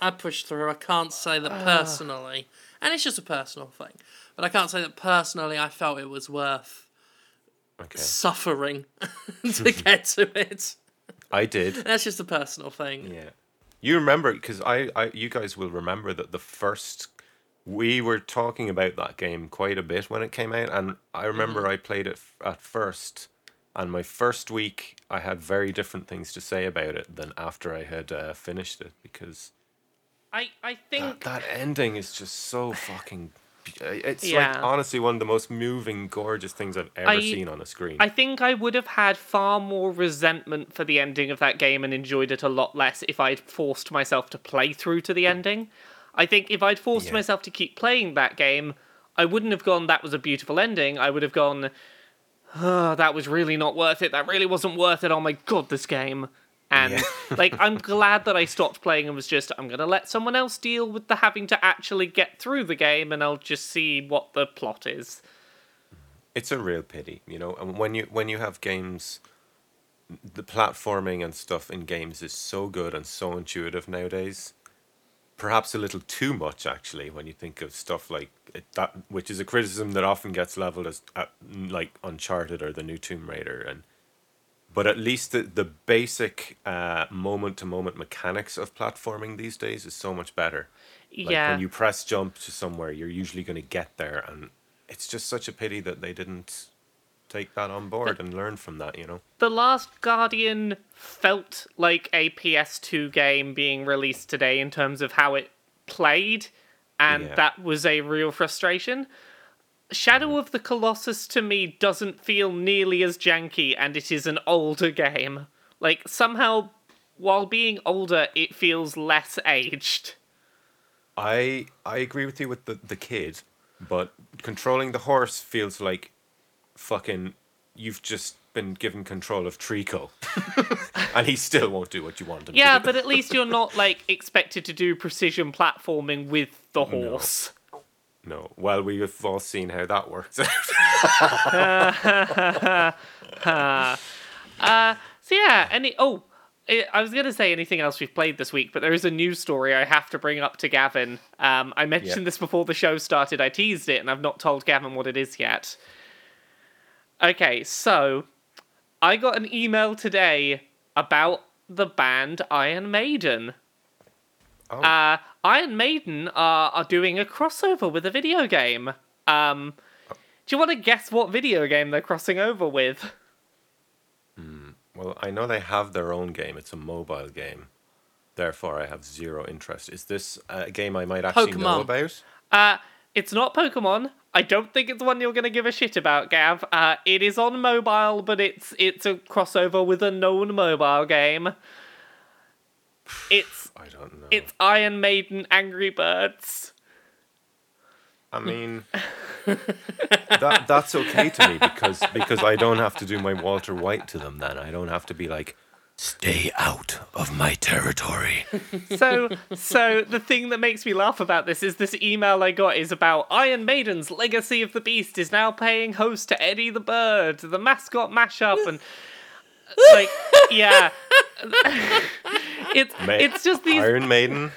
I pushed through. I can't say that ah. personally, and it's just a personal thing, but I can't say that personally I felt it was worth Okay. suffering [LAUGHS] to get to it. I did. [LAUGHS] That's just a personal thing. Yeah. You remember because I, I you guys will remember that the first we were talking about that game quite a bit when it came out and I remember I played it f- at first and my first week I had very different things to say about it than after I had uh, finished it because I, I think that ending is just so fucking Uh, it's Yeah. like honestly one of the most moving gorgeous things I've ever I- seen on a screen. I think I would have had far more resentment for the ending of that game and enjoyed it a lot less if I'd forced myself to play through to the mm. ending. I think if I'd forced Yeah. myself to keep playing that game, I wouldn't have gone, that was a beautiful ending. I would have gone, oh, that was really not worth it. That really wasn't worth it. Oh my god, this game. And Yeah. [LAUGHS] like, I'm glad that I stopped playing and was just, I'm gonna let someone else deal with the having to actually get through the game, and I'll just see what the plot is. it's a real pity, you know. And when you when you have games, the platforming and stuff in games is so good and so intuitive nowadays. Perhaps a little too much, actually, when you think of stuff like it, that, which is a criticism that often gets leveled as at, like Uncharted or the new Tomb Raider, and but at least the the basic moment to moment mechanics of platforming these days is so much better. Like yeah. when you press jump to somewhere, you're usually going to get there, and it's just such a pity that they didn't take that on board and learn from that. You know, The Last Guardian felt like a PS2 game being released today in terms of how it played, and Yeah. that was a real frustration. Shadow of the Colossus to me doesn't feel nearly as janky, and it is an older game. Like, somehow, while being older, it feels less aged. I I agree with you with the the kid, but controlling the horse feels like fucking you've just been given control of Trico, [LAUGHS] and he still won't do what you want him Yeah, to do. but at least you're not, like, expected to do precision platforming with the horse. No, well, we've all seen how that works out. [LAUGHS] [LAUGHS] So yeah, any oh, I I was gonna say anything else we've played this week, but there is a news story I have to bring up to Gavin. Um, I mentioned Yeah. this before the show started. I teased it, and I've not told Gavin what it is yet. Okay, so I got an email today about the band Iron Maiden. Oh. Uh, Iron Maiden are are doing a crossover with a video game. Um, do you want to guess what video game they're crossing over with? Well, I know they have their own game. It's a mobile game. Therefore, I have zero interest. Is this a game I might actually know about? Uh, it's not Pokemon. I don't think it's one you're going to give a shit about, Gav. Uh, it is on mobile, but it's it's a crossover with a known mobile game. [SIGHS] It's I don't know. it's Iron Maiden Angry Birds. I mean, that that's okay to me because because I don't have to do my Walter White to them. Then I don't have to be like, stay out of my territory. [LAUGHS] So so the thing that makes me laugh about this is this email I got is about Iron Maiden's Legacy of the Beast is now paying host to Eddie the Bird, the mascot mashup, and like yeah. it's Ma- it's just these Iron Maiden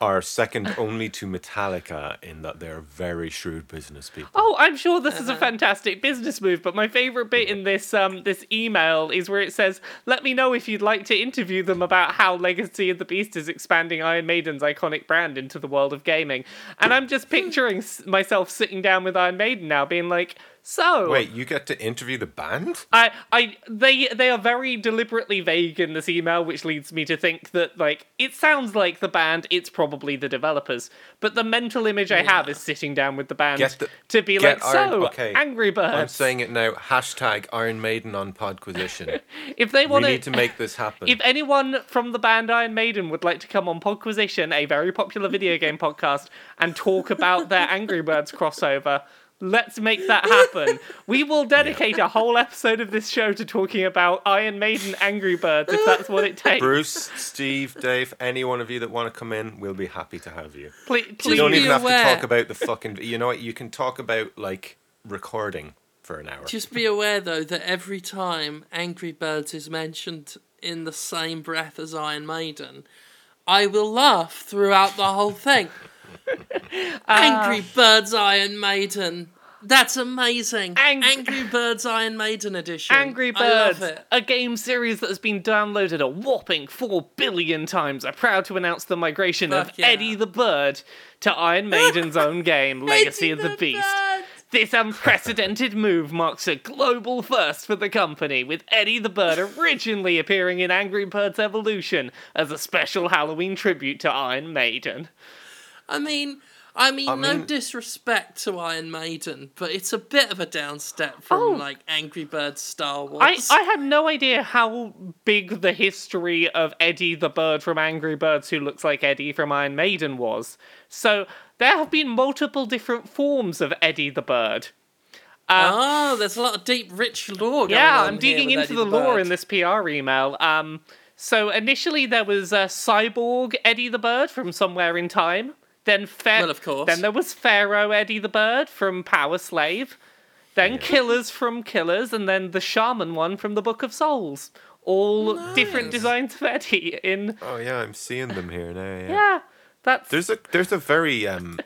are second only to Metallica in that they're very shrewd business people. Oh, I'm sure this is a fantastic business move, but my favorite bit in this um this email is where it says, "Let me know if you'd like to interview them about how Legacy of the Beast is expanding Iron Maiden's iconic brand into the world of gaming." And I'm just picturing myself sitting down with Iron Maiden now, being like, "So, Wait, you get to interview the band? I, I, they, they are very deliberately vague in this email, which leads me to think that like it sounds like the band. It's probably the developers, but the mental image I have is sitting down with the band the- to be like, Iron- "So, okay, Angry Birds." I'm saying it now. Hashtag Iron Maiden on Podquisition. [LAUGHS] if they want, we need to make this happen. If anyone from the band Iron Maiden would like to come on Podquisition, a very popular video game [LAUGHS] podcast, and talk about their Angry Birds crossover, let's make that happen. We will dedicate a whole episode of this show to talking about Iron Maiden Angry Birds if that's what it takes. Bruce, Steve, Dave, any one of you that want to come in, we'll be happy to have you. Please, You don't be even have to talk about the fucking. You know what? You can talk about like recording for an hour. Just be aware though that every time Angry Birds is mentioned in the same breath as Iron Maiden, I will laugh throughout the whole thing. [LAUGHS] Uh, Angry Birds Iron Maiden. That's amazing. Ang- Angry Birds Iron Maiden edition. Angry I love Birds, it. a game series that has been downloaded a whopping 4 billion times, I'm proud to announce the migration of yeah. Eddie the Bird to Iron Maiden's own game, [LAUGHS] Legacy of the Beast. Bird. This unprecedented move marks a global first for the company, with Eddie the Bird originally appearing in Angry Birds Evolution as a special Halloween tribute to Iron Maiden. I mean, I mean, I no disrespect to Iron Maiden, but it's a bit of a downstep from Oh. like Angry Birds Star Wars. I, I had no idea how big the history of Eddie the Bird from Angry Birds, who looks like Eddie from Iron Maiden, was. So there have been multiple different forms of Eddie the Bird. oh, there's a lot of deep, rich lore. Going yeah, on I'm digging into Eddie the lore in this PR email. Um, so initially there was a Cyborg Eddie the Bird from Somewhere in Time. Then Fa- Well, of course. Then there was Pharaoh Eddie the Bird from Powerslave. Then Killers from Killers, and then the Shaman one from the Book of Souls. All different designs of Eddie in. Oh yeah, I'm seeing them here now. Yeah. Yeah, that's. There's a there's a very um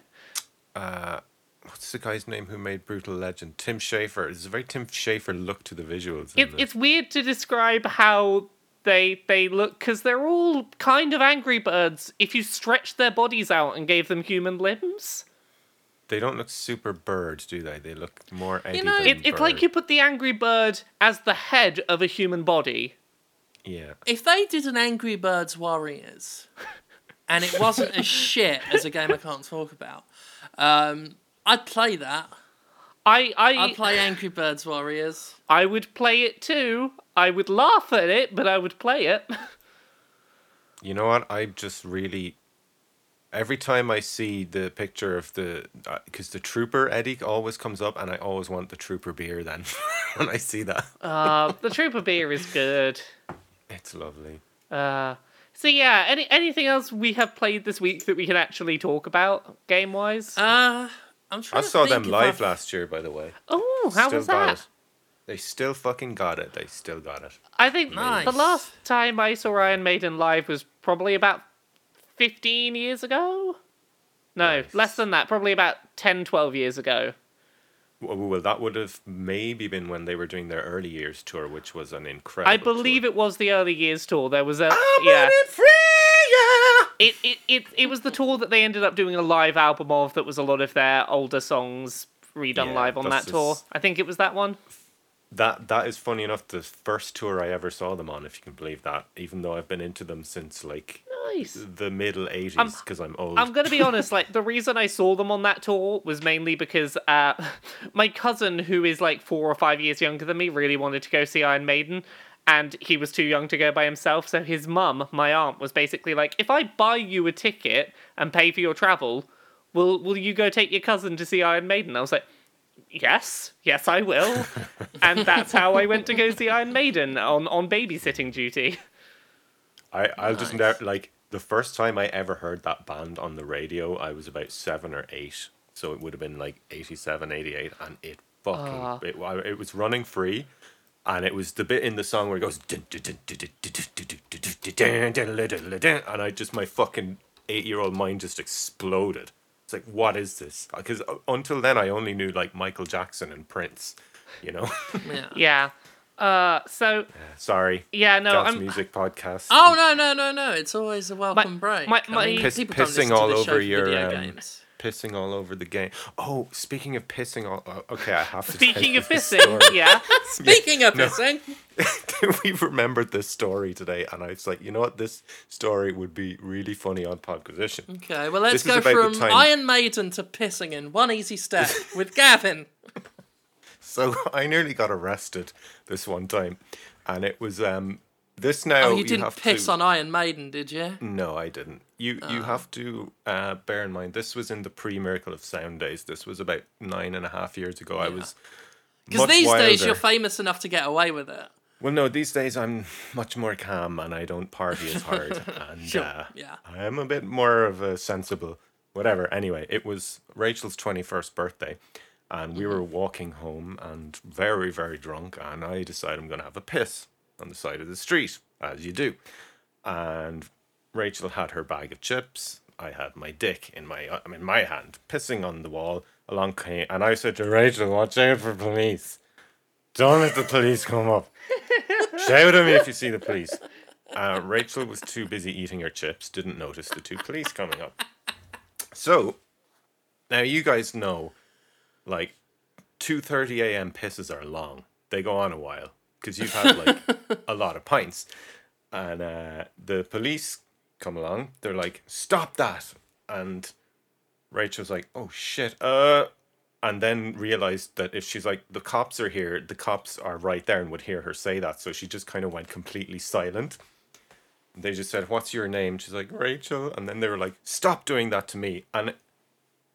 uh what's the guy's name who made Brutal Legend? Tim Schafer. There's a very Tim Schafer look to the visuals. in It, it's weird to describe how they they look because they're all kind of angry birds if you stretched their bodies out and gave them human limbs. They don't look super bird, do they? They look more Eddie know, It, it's like you put the angry bird as the head of a human body. Yeah. If they did an Angry Birds Warriors, [LAUGHS] and it wasn't as shit as a game I can't talk about, um, I'd play that. I I I'd play Angry Birds Warriors. I would play it too. I would laugh at it, but I would play it. [LAUGHS] You know what? I just really. Every time I see the picture of the, because the trooper Eddie always comes up, and I always want the trooper beer. Then [LAUGHS] when I see that, Uh, the Trooper beer is good. it's lovely. Uh, so yeah, any anything else we have played this week that we can actually talk about game wise? Uh, I'm I trying to saw think them live I've- last year, by the way. oh, how still was got that? it. They still fucking got it. They still got it. I think Nice. the last time I saw Iron Maiden live was probably about 15 years ago. No, Nice. less than that. Probably about 10, 12 years ago. Well, well, that would have maybe been when they were doing their early years tour, which was an incredible. I believe tour. it was the early years tour. There was a I'm yeah. running free, yeah. It, it it it was the tour that they ended up doing a live album of. That was a lot of their older songs redone Yeah, live on that tour. I think it was that one. That that is funny enough. The first tour I ever saw them on, if you can believe that, even though I've been into them since like Nice. the middle '80s, because I'm old. I'm gonna be [LAUGHS] honest. Like the reason I saw them on that tour was mainly because uh, [LAUGHS] my cousin, who is like four or five years younger than me, really wanted to go see Iron Maiden, and he was too young to go by himself. So his mum, my aunt, was basically like, "If I buy you a ticket and pay for your travel, will will you go take your cousin to see Iron Maiden?" I was like yes, yes, I will. and that's how I went to go see Iron Maiden on, on babysitting duty. I, I'll nice. just like, the first time I ever heard that band on the radio, I was about seven or eight. So it would have been like 87, 88. And it fucking, uh. it, it was running free. And it was the bit in the song where it goes, and I just, my fucking eight year old mind just exploded. It's like what is this? Because until then I only knew like Michael Jackson and Prince, you know. [LAUGHS] Yeah. Yeah. Uh. So Sorry, yeah. No. Dance I'm. Music Podcast. Oh no no no no! It's always a welcome break. my- I mean, Piss- people pissing all over your, um, games. Pissing all over the game. Oh, speaking of pissing all. oh, Okay, I have to. Speaking of pissing, [LAUGHS] yeah. Speaking of no. pissing, [LAUGHS] we remembered this story today, and I was like, you know what, this story would be really funny on Podquisition. okay, well let's This go from time- Iron Maiden to pissing in one easy step [LAUGHS] with Gavin. So I nearly got arrested this one time, and it was um this now. Oh, you didn't piss to, on Iron Maiden, did you? No, I didn't. You Ah. you have to uh, bear in mind this was in the pre Miracle of Sound days. This was about nine and a half years ago. I was Because these days you're famous enough to get away with it. Well, no, these days I'm much more calm and I don't party as hard. [LAUGHS] And Sure, uh, yeah. I am a bit more of a sensible whatever. Anyway, it was Rachel's 21st birthday and we Mm-hmm. were walking home and very, very drunk. And I decided I'm going to have a piss on the side of the street, as you do. And Rachel had her bag of chips. I had my dick in my I mean my hand, pissing on the wall. Along came, and I said to Rachel, "Watch out for police! Don't let the police come up. [LAUGHS] Shout at me if you see the police." Uh, Rachel was too busy eating her chips, didn't notice the two police coming up. So, now you guys know, like, two thirty a.m. pisses are long. They go on a while because you've had like [LAUGHS] a lot of pints, and uh, the police come along. They're like, "Stop that!" And Rachel's like, "Oh shit!" Uh, and then realized that if she's like, "The cops are here," the cops are right there and would hear her say that. So she just kind of went completely silent. They just said, "What's your name?" She's like, "Rachel," and then they were like, "Stop doing that to me!" And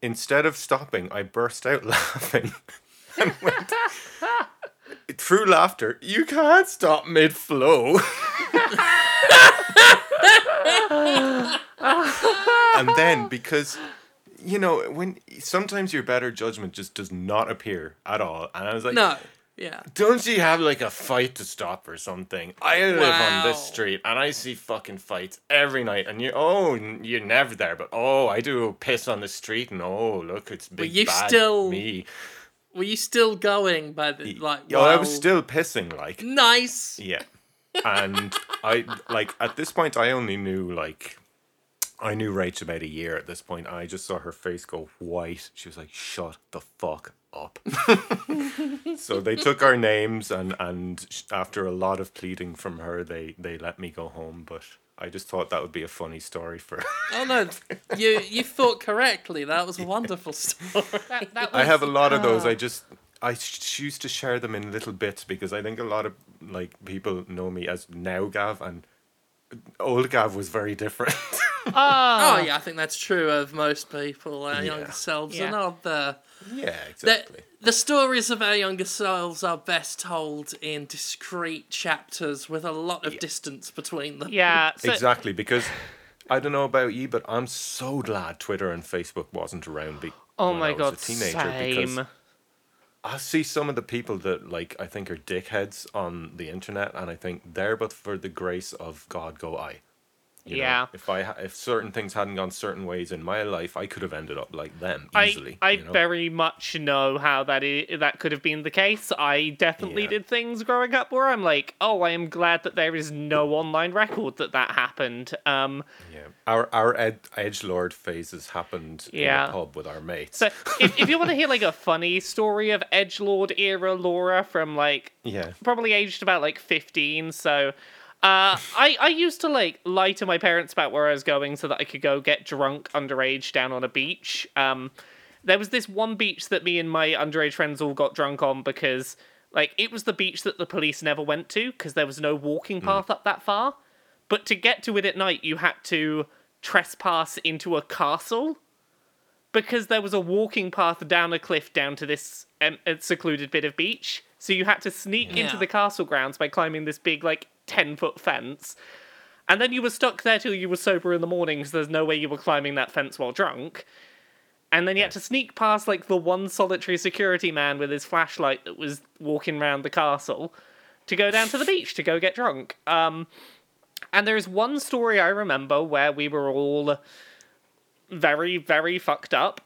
instead of stopping, I burst out [LAUGHS] laughing. and went, through laughter, you can't stop mid flow. [LAUGHS] and then because you know when sometimes your better judgment just does not appear at all and i was like No. Yeah. don't you have like a fight to stop or something i live on this street and i see fucking fights every night and you oh you're never there but oh i do piss on the street and oh look it's big you bad still- me Were you still going by the like? yeah i was still pissing like nice. yeah. And I like at this point I only knew like I knew Rach about a year at this point. I just saw her face go white. She was like, "Shut the fuck up." [LAUGHS] so they took our names and and after a lot of pleading from her, they they let me go home, but I just thought that would be a funny story for Oh no, you you thought correctly. That was a wonderful story. [LAUGHS] That, that I have a lot of those. Ah. I just I choose to share them in little bits because I think a lot of like people know me as now Gav and old Gav was very different. Ah. Oh yeah, I think that's true of most people. Our Yeah. younger selves Yeah. are not the. Yeah, The, exactly. the stories of our younger selves are best told in discrete chapters with a lot of Yeah. distance between them. Yeah. [LAUGHS] So, exactly because I don't know about you, but I'm so glad Twitter and Facebook wasn't around. Be- Oh when my I was god. a teenager Same. because I see some of the people that like I think are dickheads on the internet, and I think there, but for the grace of God, go I. You know, Yeah. if I if certain things hadn't gone certain ways in my life, I could have ended up like them I, easily. I you know? very much know how that that could have been the case. I definitely Yeah. did things growing up where I'm like, oh, I am glad that there is no online record that that happened. Um, Yeah, our our ed- edge lord phases happened Yeah. in a pub with our mates. so if, if you want to hear like a [LAUGHS] funny story of edge lord era Laura from like yeah, probably aged about like 15 so uh, I, I used to like lie to my parents about where I was going so that I could go get drunk underage down on a beach. Um, there was this one beach that me and my underage friends all got drunk on because like it was the beach that the police never went to because there was no walking path up that far. But to get to it at night, you had to trespass into a castle because there was a walking path down a cliff down to this um, secluded bit of beach. So you had to sneak into the castle grounds by climbing this big, like, 10 foot fence. And then you were stuck there till you were sober in the morning because there's no way you were climbing that fence while drunk. And then you had to sneak past, like, the one solitary security man with his flashlight that was walking around the castle to go down to the beach to go get drunk. Um, and there's one story I remember where we were all very, very fucked up.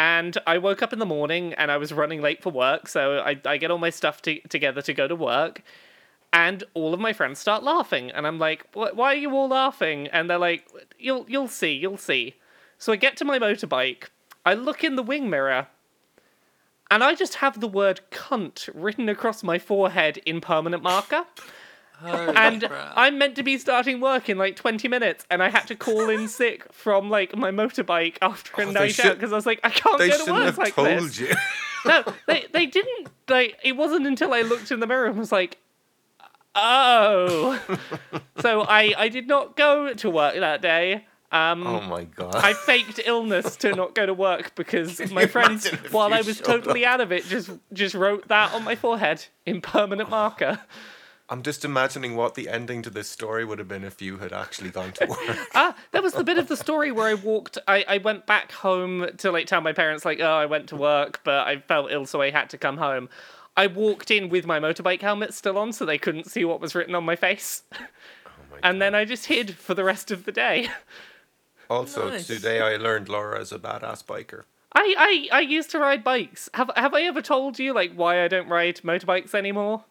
And I woke up in the morning and I was running late for work, so I, I get all my stuff to, together to go to work. And all of my friends start laughing, and I'm like, "Wh- "Why are you all laughing?" And they're like, "You'll you'll see, you'll see." So I get to my motorbike, I look in the wing mirror, and I just have the word "cunt" written across my forehead in permanent marker Holy and crap. I'm meant to be starting work in like 20 minutes, and I had to call in [LAUGHS] sick from like my motorbike after a Oh, they night should- out because I was like, I can't they go to shouldn't work have like told this. you. [LAUGHS] No, they they didn't. Like it wasn't until I looked in the mirror and was like, oh. [LAUGHS] so I I did not go to work that day. Um, oh my god! I faked illness to not go to work because my you friends, imagine if while you I was showed totally out of it, just just wrote that on my forehead in permanent marker. I'm just imagining what the ending to this story would have been if you had actually gone to work. [LAUGHS] Ah, that was the bit of the story where I walked. I, I went back home to like tell my parents like, oh, I went to work, but I felt ill, so I had to come home. I walked in with my motorbike helmet still on, so they couldn't see what was written on my face, [LAUGHS] Oh my and then I just hid for the rest of the day. [LAUGHS] Also, Nice. today I learned Laura is a badass biker. I, I I used to ride bikes. Have have I ever told you like why I don't ride motorbikes anymore?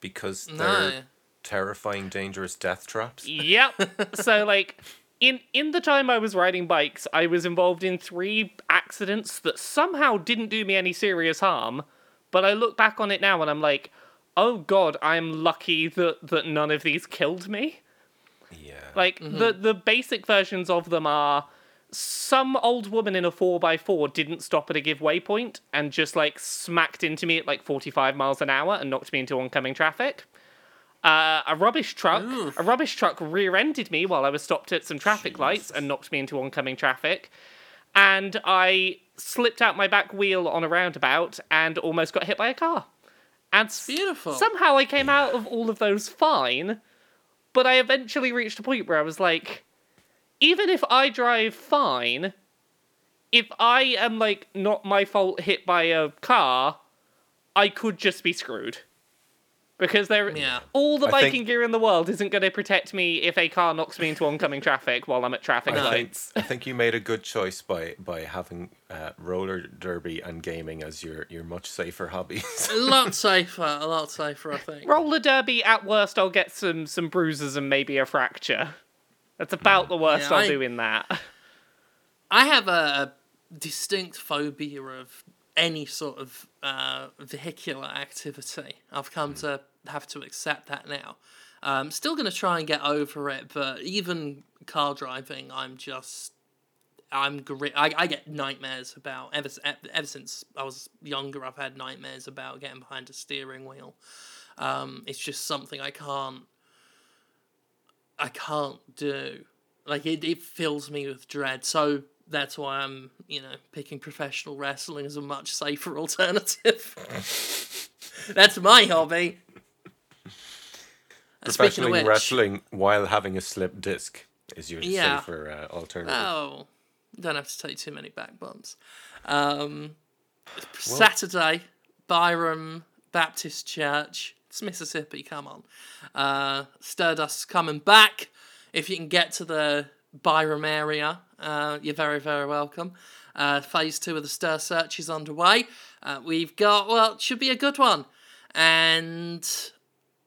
Because they're No. terrifying, dangerous death traps. Yep. [LAUGHS] so like in in the time I was riding bikes, I was involved in three accidents that somehow didn't do me any serious harm, but I look back on it now and I'm like, "Oh god, I'm lucky that that none of these killed me." Yeah. Like the mm-hmm. the basic versions of them are some old woman in a 4x4 didn't stop at a give giveaway point and just like smacked into me at like 45 miles an hour and knocked me into oncoming traffic. Uh, a rubbish truck, Oof. a rubbish truck rear-ended me while I was stopped at some traffic lights and knocked me into oncoming traffic. And I slipped out my back wheel on a roundabout and almost got hit by a car. And s- Beautiful. somehow I came out of all of those fine, but I eventually reached a point where I was like, even if I drive fine, if I am like not my fault hit by a car, I could just be screwed. Because there, Yeah. all the biking think- gear in the world isn't going to protect me if a car knocks me into oncoming traffic while I'm at traffic I think, lights. I think you made a good choice by by having uh, roller derby and gaming as your your much safer hobbies. a lot [LAUGHS] safer, a lot safer, I think. Roller derby, at worst, I'll get some some bruises and maybe a fracture. That's about the worst Yeah, I'll I- do in that. [LAUGHS] I have a, distinct phobia of any sort of uh, vehicular activity. I've come to have to accept that now. Um, still going to try and get over it, but even car driving, I'm just. I'm gri- I, I get nightmares about ever ever since I was younger. I've had nightmares about getting behind a steering wheel. Um, it's just something I can't. I can't do. Like it, it fills me with dread. So that's why I'm, you know, picking professional wrestling as a much safer [LAUGHS] alternative. [LAUGHS] that's my hobby. Of which, wrestling while having a slip disc is your Yeah. safer uh, alternative. Oh, don't have to take too many back bumps. Um, Saturday, Byram Baptist Church. It's Mississippi. Come on, uh, coming back if you can get to the Byram area, uh, you're very, very welcome. Uh, phase two of the Stir Search is underway. Uh, we've got, well, it should be a good one. And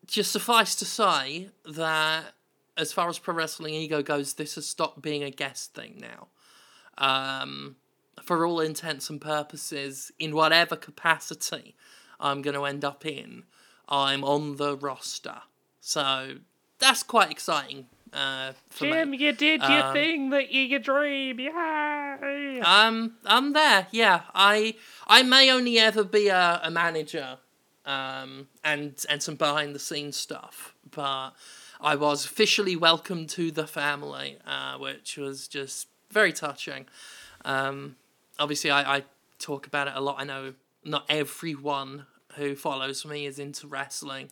just suffice to say that as far as Pro Wrestling Ego goes, this has stopped being a guest thing now. Um, for all intents and purposes, in whatever capacity I'm going to end up in, I'm on the roster. So that's quite exciting uh, for Jim, me. you did your Um, thing, the your dream. Yay! Um, I'm there. Yeah, I I may only ever be a, a manager, um, and and some behind the scenes stuff, but I was officially welcomed to the family, uh, which was just very touching. Um, obviously, I, I talk about it a lot. I know not everyone who follows me is into wrestling,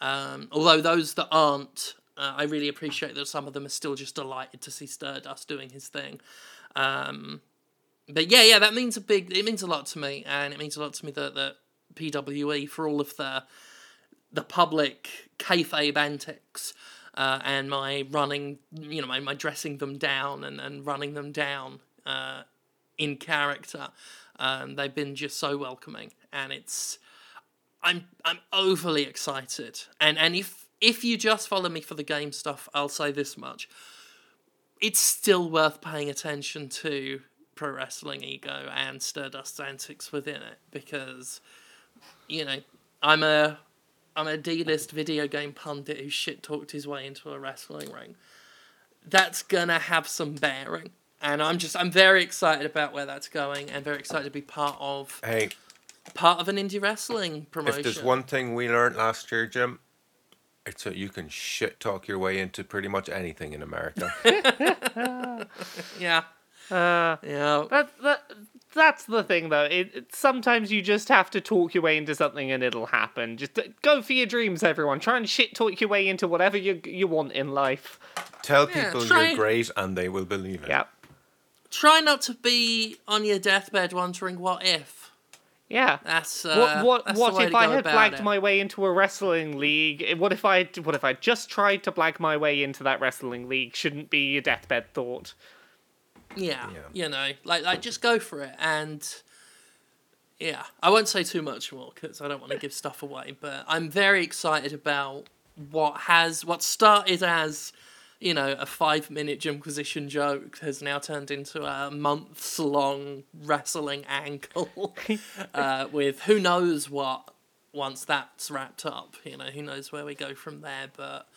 um, although those that aren't. Uh, I really appreciate that some of them are still just delighted to see Stardust doing his thing. Um, but yeah, yeah, that means a big. It means a lot to me, and it means a lot to me that that PWE for all of the the public kayfabe antics uh, and my running, you know, my, my dressing them down and, and running them down uh, in character. Um, they've been just so welcoming, and it's I'm I'm overly excited. And and if if you just follow me for the game stuff, I'll say this much: it's still worth paying attention to Pro Wrestling Ego and Stardust Antics within it because, you know, I'm a I'm a D-list video game pundit who shit talked his way into a wrestling ring. That's gonna have some bearing, and I'm just I'm very excited about where that's going, and very excited to be part of Hey, part of an indie wrestling promotion. if there's one thing we learned last year, Jim, it's that you can shit talk your way into pretty much anything in America. [LAUGHS] [LAUGHS] yeah, Uh, yeah, that, that, that's the thing, though. It, it, sometimes you just have to talk your way into something and it'll happen. Just uh, go for your dreams, everyone. Try and shit talk your way into whatever you, you want in life. Tell Yeah, people try- you're great and they will believe it. Yep. Try not to be on your deathbed wondering what if. Yeah. That's uh, What what that's the what way if to I had about blagged it. my way into a wrestling league? What if I what if I just tried to blag my way into that wrestling league? Shouldn't be a deathbed thought. Yeah, Yeah. you know, like like just go for it, and yeah, I won't say too much more because I don't want to give stuff away. But I'm very excited about what has what started as you know a five minute Jimquisition joke has now turned into a months long wrestling angle [LAUGHS] uh, with who knows what once that's wrapped up. You know, who knows where we go from there, but.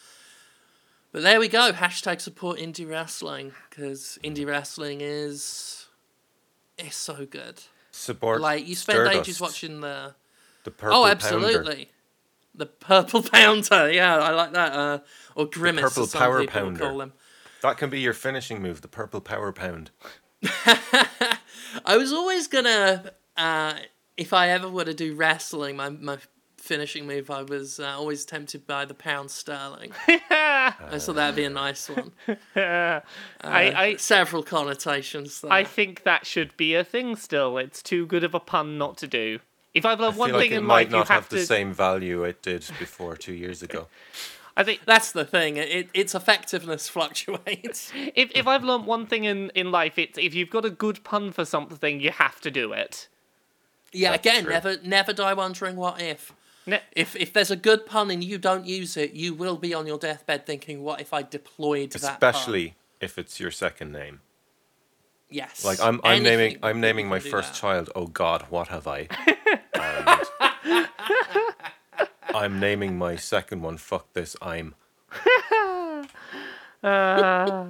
But there we go. Hashtag support indie wrestling because indie wrestling is is so good. Support Like you spend Stardust, ages watching the the purple oh pounder. Absolutely the purple [LAUGHS] pounder. Yeah, I like that. Uh, or grimace, purple power pounder. call him. That can be your finishing move, the purple power pound. [LAUGHS] I was always gonna, uh, if I ever were to do wrestling, my my finishing move, I was uh, always tempted by the pound sterling. [LAUGHS] I thought that'd be a nice one. I, Uh, I several connotations there. I think that should be a thing still. It's too good of a pun not to do. If I've I learned one feel like thing it in might life, you not have have to. the same value it did before two years ago. I think That's the thing. It, its effectiveness [LAUGHS] fluctuates. if if I've learned one thing in in life, it's if you've got a good pun for something, you have to do it. Yeah, That's again, true. never never die wondering what if. Ne- If if there's a good pun and you don't use it, you will be on your deathbed thinking, "What if I deployed that?" Especially if it's your second name. Yes. Like I'm I'm Anything naming I'm naming my first that. child, oh god, what have I? I'm naming my second one, fuck this, I'm [LAUGHS] uh.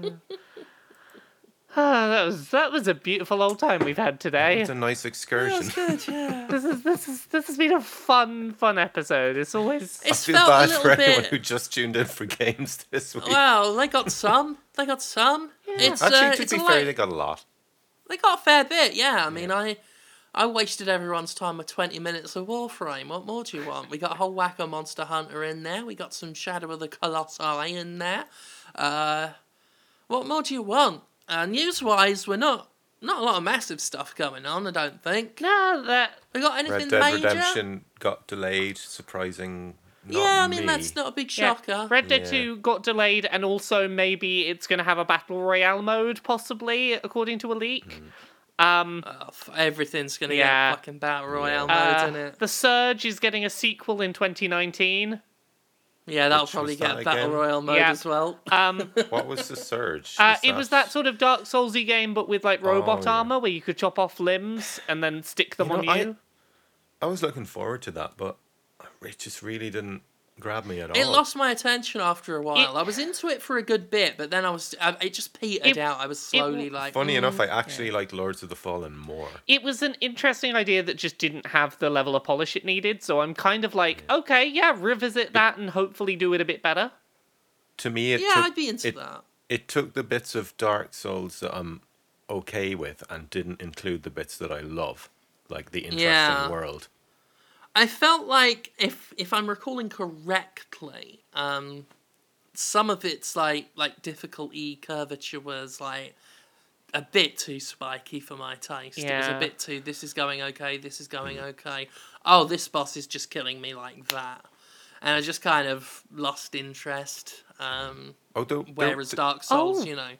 Ah, that was that was a beautiful old time we've had today. It's a nice excursion. Good, yeah. [LAUGHS] This is this is this has been a fun fun episode. It's always I feel felt a bad little for anyone who just tuned in for games this week. Well, they got some. They got some. It's Actually, uh, to it's be fair, light- they got a lot. They got a fair bit, yeah. I mean, I I wasted everyone's time with 20 minutes of Warframe. What more do you want? We got a whole whack of Monster Hunter in there. We got some Shadow of the Colossi in there. Uh, what more do you want? Uh, news-wise, we're not not a lot of massive stuff going on, I don't think. no that We got anything Red Dead major? Redemption got delayed, Surprising. not yeah, I mean me. that's not a big Yeah. shocker. Red Dead Yeah. 2 got delayed, and also maybe it's going to have a battle royale mode, possibly, according to a leak. Mm. Um, Oh, everything's gonna Yeah. get fucking battle royale uh, mode, isn't it? the Surge is getting a sequel in 2019. Yeah, that'll Which probably was get that battle again? royale mode Yeah. as well. [LAUGHS] Um, What was the surge? uh, it was that sort of Dark Soulsy game, but with like robot Oh, yeah. armor, where you could chop off limbs and then stick them You on know, you. I was looking forward to that, but it just really didn't grab me at all. It lost my attention after a while. I was into it for a good bit, but then I was I, it just petered It- out. I was it- slowly like Funny mm. enough, I actually liked Lords of the Fallen more. It was an interesting idea that just didn't have the level of polish it needed. So I'm kind of like, okay, yeah, revisit that and hopefully do it a bit better. To me, it Yeah, took, I'd be into it, that. It took the bits of Dark Souls that I'm okay with and didn't include the bits that I love, like the interesting Yeah. world. I felt like if if I'm recalling correctly, um, some of its like like difficulty curvature was like a bit too spiky for my taste. It was a bit too. This is going okay. This is going okay. Oh, this boss is just killing me like that, and I just kind of lost interest. Um, Although there- whereas Dark Souls, Oh. you know,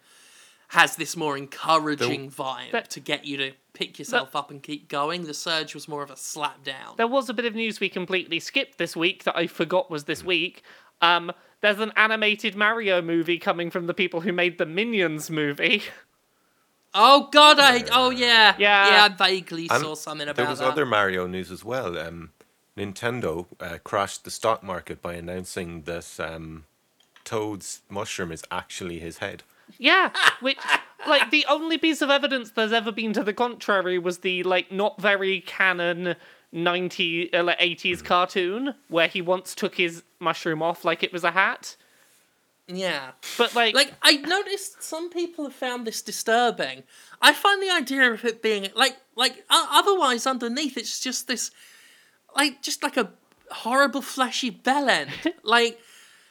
has this more encouraging vibe That- to get you to pick yourself up and keep going. The Surge was more of a slap down. There was a bit of news we completely skipped this week that I forgot was this week. Um, there's an animated Mario movie coming from the people who made the Minions movie. Oh God! I oh yeah Yeah. yeah. I vaguely And saw something about there was that. other Mario news as well. Um, Nintendo uh, crashed the stock market by announcing that um, Toad's mushroom is actually his head. Yeah, which like the only piece of evidence there's ever been to the contrary was the like not very canon 90 uh, like 80s cartoon where he once took his mushroom off like it was a hat. Yeah, But like, like I noticed some people have found this disturbing. I find the idea of it being like like uh, otherwise underneath it's just this like just like a horrible fleshy bell end. [LAUGHS] like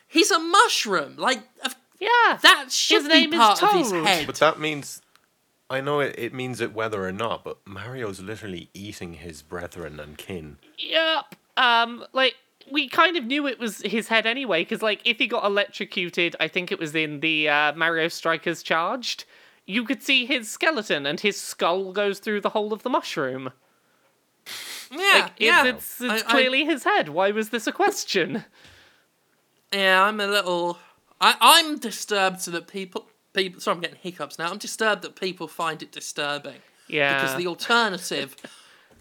he's a mushroom. Like of- yeah, that should His be name is part of his Toad. head. But that means, I know it, it means it whether or not, but Mario's literally eating his brethren and kin. Yep. Um, like we kind of knew it was his head anyway, because like if he got electrocuted, I think it was in the uh, Mario Strikers Charged. You could see his skeleton, and his skull goes through the whole of the mushroom. yeah, Like, yeah. it's, it's, it's I- I- clearly his head. Why was this a question? Yeah, I'm a little. I, I'm disturbed that people. People. Sorry, I'm getting hiccups now. I'm disturbed that people find it disturbing Yeah. because the alternative,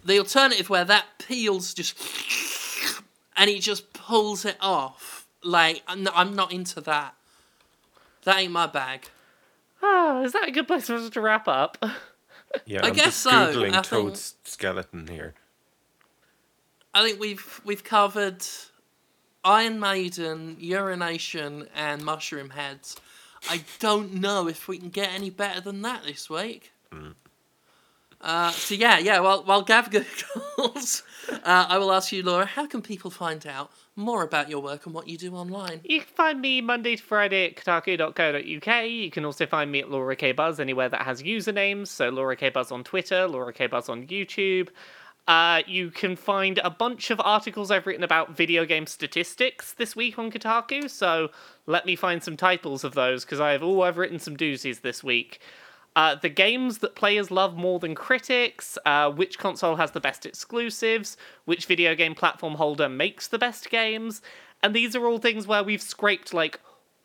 the alternative where that peels just, and he just pulls it off. Like I'm not, I'm not into that. That ain't my bag. Ah, is that a good place for us to wrap up? Yeah, I I'm guess just so. googling I think- Toad's skeleton here. I think we've we've covered Iron Maiden, urination, and mushroom heads. I don't know if we can get any better than that this week. Uh, so yeah, yeah. While while Gav [LAUGHS] googles, uh, I will ask you, Laura, how can people find out more about your work and what you do online? You can find me Monday to Friday at kotaku.co.uk. You can also find me at Laura K Buzz anywhere that has usernames. So Laura K Buzz on Twitter, Laura K Buzz on YouTube. Uh, you can find a bunch of articles I've written about video game statistics this week on Kotaku. So let me find some titles of those because I've oh I've written some doozies this week. Uh, the games that players love more than critics, uh, which console has the best exclusives, which video game platform holder makes the best games, and these are all things where we've scraped like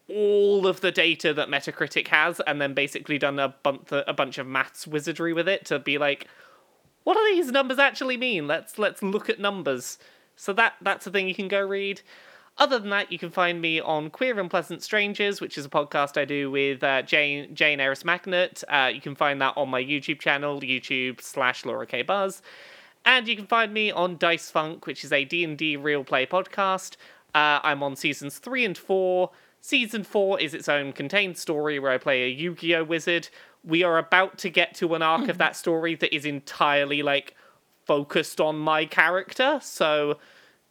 all of the data that Metacritic has, and then basically done a bunch a bunch of maths wizardry with it to be like, what do these numbers actually mean? Let's let's look at numbers. So that that's a thing you can go read. Other than that, you can find me on Queer and Pleasant Strangers, which is a podcast I do with uh, Jane Jane Eris Magnet. Uh, you can find that on my YouTube channel, YouTube slash Laura K Buzz, and you can find me on Dice Funk, which is a D and D real play podcast. Uh, I'm on seasons three and four. Season four is its own contained story where I play a Yu-Gi-Oh wizard. We are about to get to an arc of that story that is entirely like focused on my character. So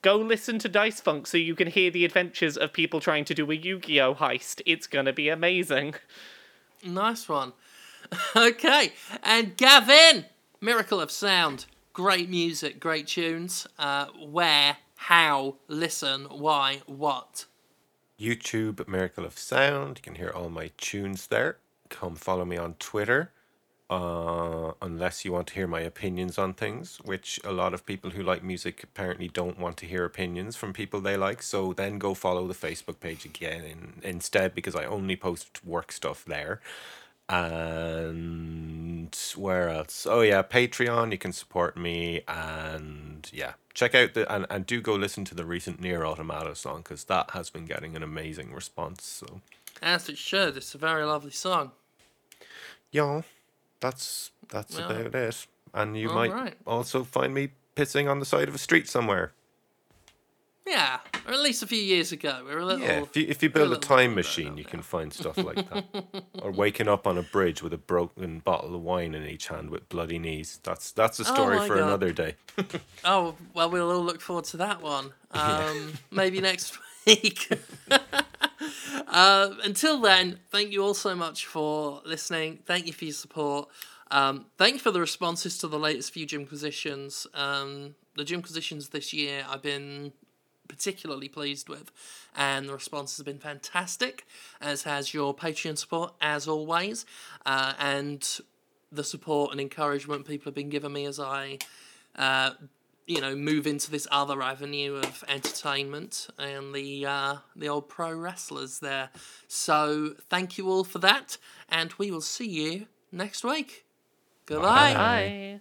go listen to Dice Funk so you can hear the adventures of people trying to do a Yu-Gi-Oh heist. It's gonna be amazing. Nice one. [LAUGHS] Okay, and Gavin, Miracle of Sound, great music, great tunes. Uh, where how, listen, why, what. YouTube Miracle of Sound. You can hear all my tunes there. Come follow me on Twitter. Uh, unless you want to hear my opinions on things, which a lot of people who like music apparently don't want to hear opinions from people they like. So then go follow the Facebook page again in, instead because I only post work stuff there. And where else? Oh yeah, Patreon. You can support me, and yeah, check out the and, and do go listen to the recent Nier Automata song because that has been getting an amazing response. So As it should. It's a very lovely song. Yeah, that's that's Yeah. about it. And you All might right. also find me pissing on the side of a street somewhere. Yeah, or at least a few years ago. We're a little. Yeah, if you if you build a little time machine, you can find stuff like that. [LAUGHS] or waking up on a bridge with a broken bottle of wine in each hand with bloody knees. That's that's a story Oh for God. another day. [LAUGHS] Oh well, we'll all look forward to that one. [LAUGHS] Um, maybe next week. Uh, until then, thank you all so much for listening. Thank you for your support. Um, thank you for the responses to the latest few Jimquisitions. Um, the Jimquisitions this year, I've been particularly pleased with, and the response has been fantastic, as has your Patreon support, as always, uh, and the support and encouragement people have been giving me as I uh, you know, move into this other avenue of entertainment and the uh, the old pro wrestlers there. So thank you all for that, and we will see you next week. Goodbye. Bye.